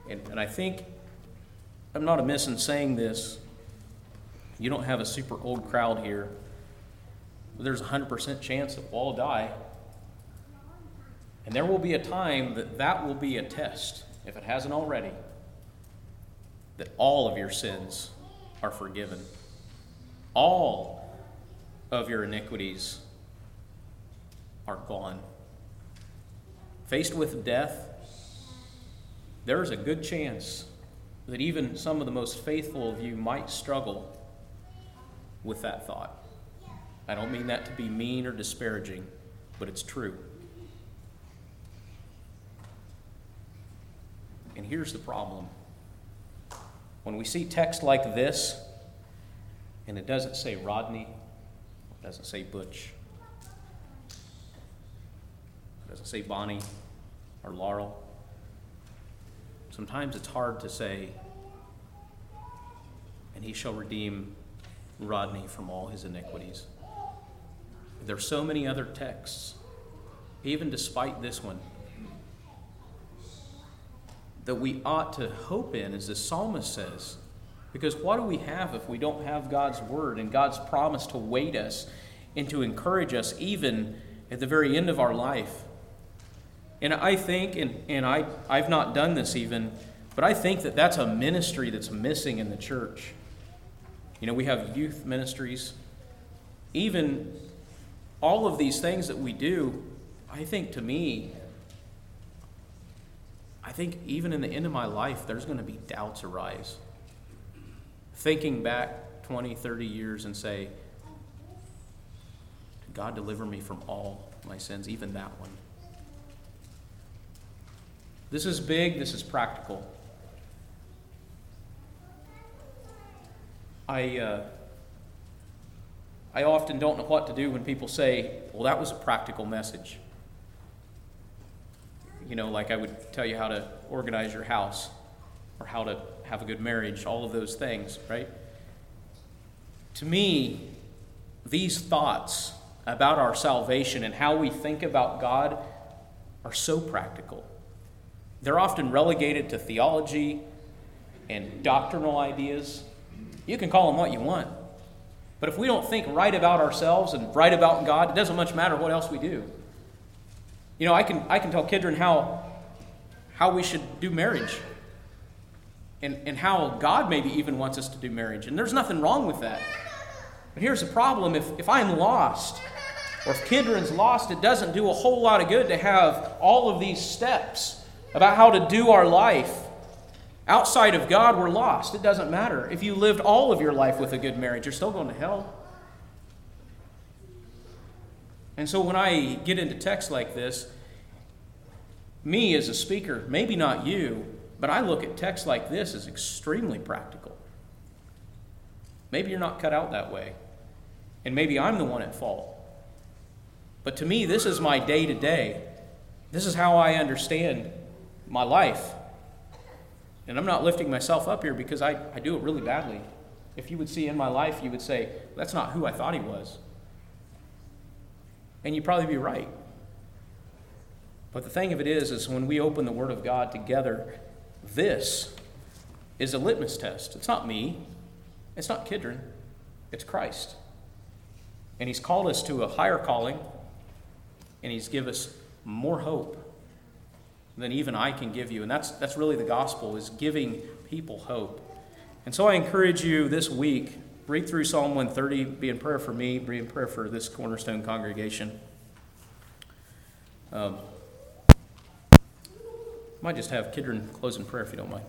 And, and I think I'm not amiss in saying this. You don't have a super old crowd here. But there's a 100% chance that we'll all die. And there will be a time that that will be a test, if it hasn't already, that all of your sins are forgiven. All of your iniquities are gone. Faced with death, there is a good chance that even some of the most faithful of you might struggle with that thought. I don't mean that to be mean or disparaging, but it's true. And here's the problem when we see text like this, and it doesn't say Rodney, it doesn't say Butch, it doesn't say Bonnie or Laurel, sometimes it's hard to say, and he shall redeem Rodney from all his iniquities. There are so many other texts, even despite this one, that we ought to hope in, as the psalmist says. Because what do we have if we don't have God's word and God's promise to wait us and to encourage us even at the very end of our life? And I think, and, and I, I've not done this even, but I think that that's a ministry that's missing in the church. You know, we have youth ministries. Even all of these things that we do, I think to me, I think even in the end of my life, there's going to be doubts arise. Thinking back 20, 30 years and say, God deliver me from all my sins, even that one? This is big, this is practical. I, uh, I often don't know what to do when people say, well, that was a practical message. You know, like I would tell you how to organize your house or how to have a good marriage, all of those things, right? To me, these thoughts about our salvation and how we think about God are so practical. They're often relegated to theology and doctrinal ideas. You can call them what you want. But if we don't think right about ourselves and right about God, it doesn't much matter what else we do. You know, I can, I can tell Kidron how, how we should do marriage and, and how God maybe even wants us to do marriage. And there's nothing wrong with that. But here's the problem if, if I'm lost, or if Kidron's lost, it doesn't do a whole lot of good to have all of these steps about how to do our life. Outside of God, we're lost. It doesn't matter. If you lived all of your life with a good marriage, you're still going to hell. And so when I get into texts like this, me as a speaker, maybe not you, but I look at texts like this as extremely practical. Maybe you're not cut out that way, and maybe I'm the one at fault. But to me, this is my day to day. This is how I understand my life. And I'm not lifting myself up here because I, I do it really badly. If you would see in my life, you would say, that's not who I thought he was. And you'd probably be right. But the thing of it is, is when we open the Word of God together, this is a litmus test. It's not me, it's not Kidron, it's Christ. And He's called us to a higher calling, and He's given us more hope than even I can give you. And that's, that's really the gospel, is giving people hope. And so I encourage you this week, read through Psalm 130, be in prayer for me, be in prayer for this Cornerstone congregation. Um, might just have Kidron close in prayer if you don't mind.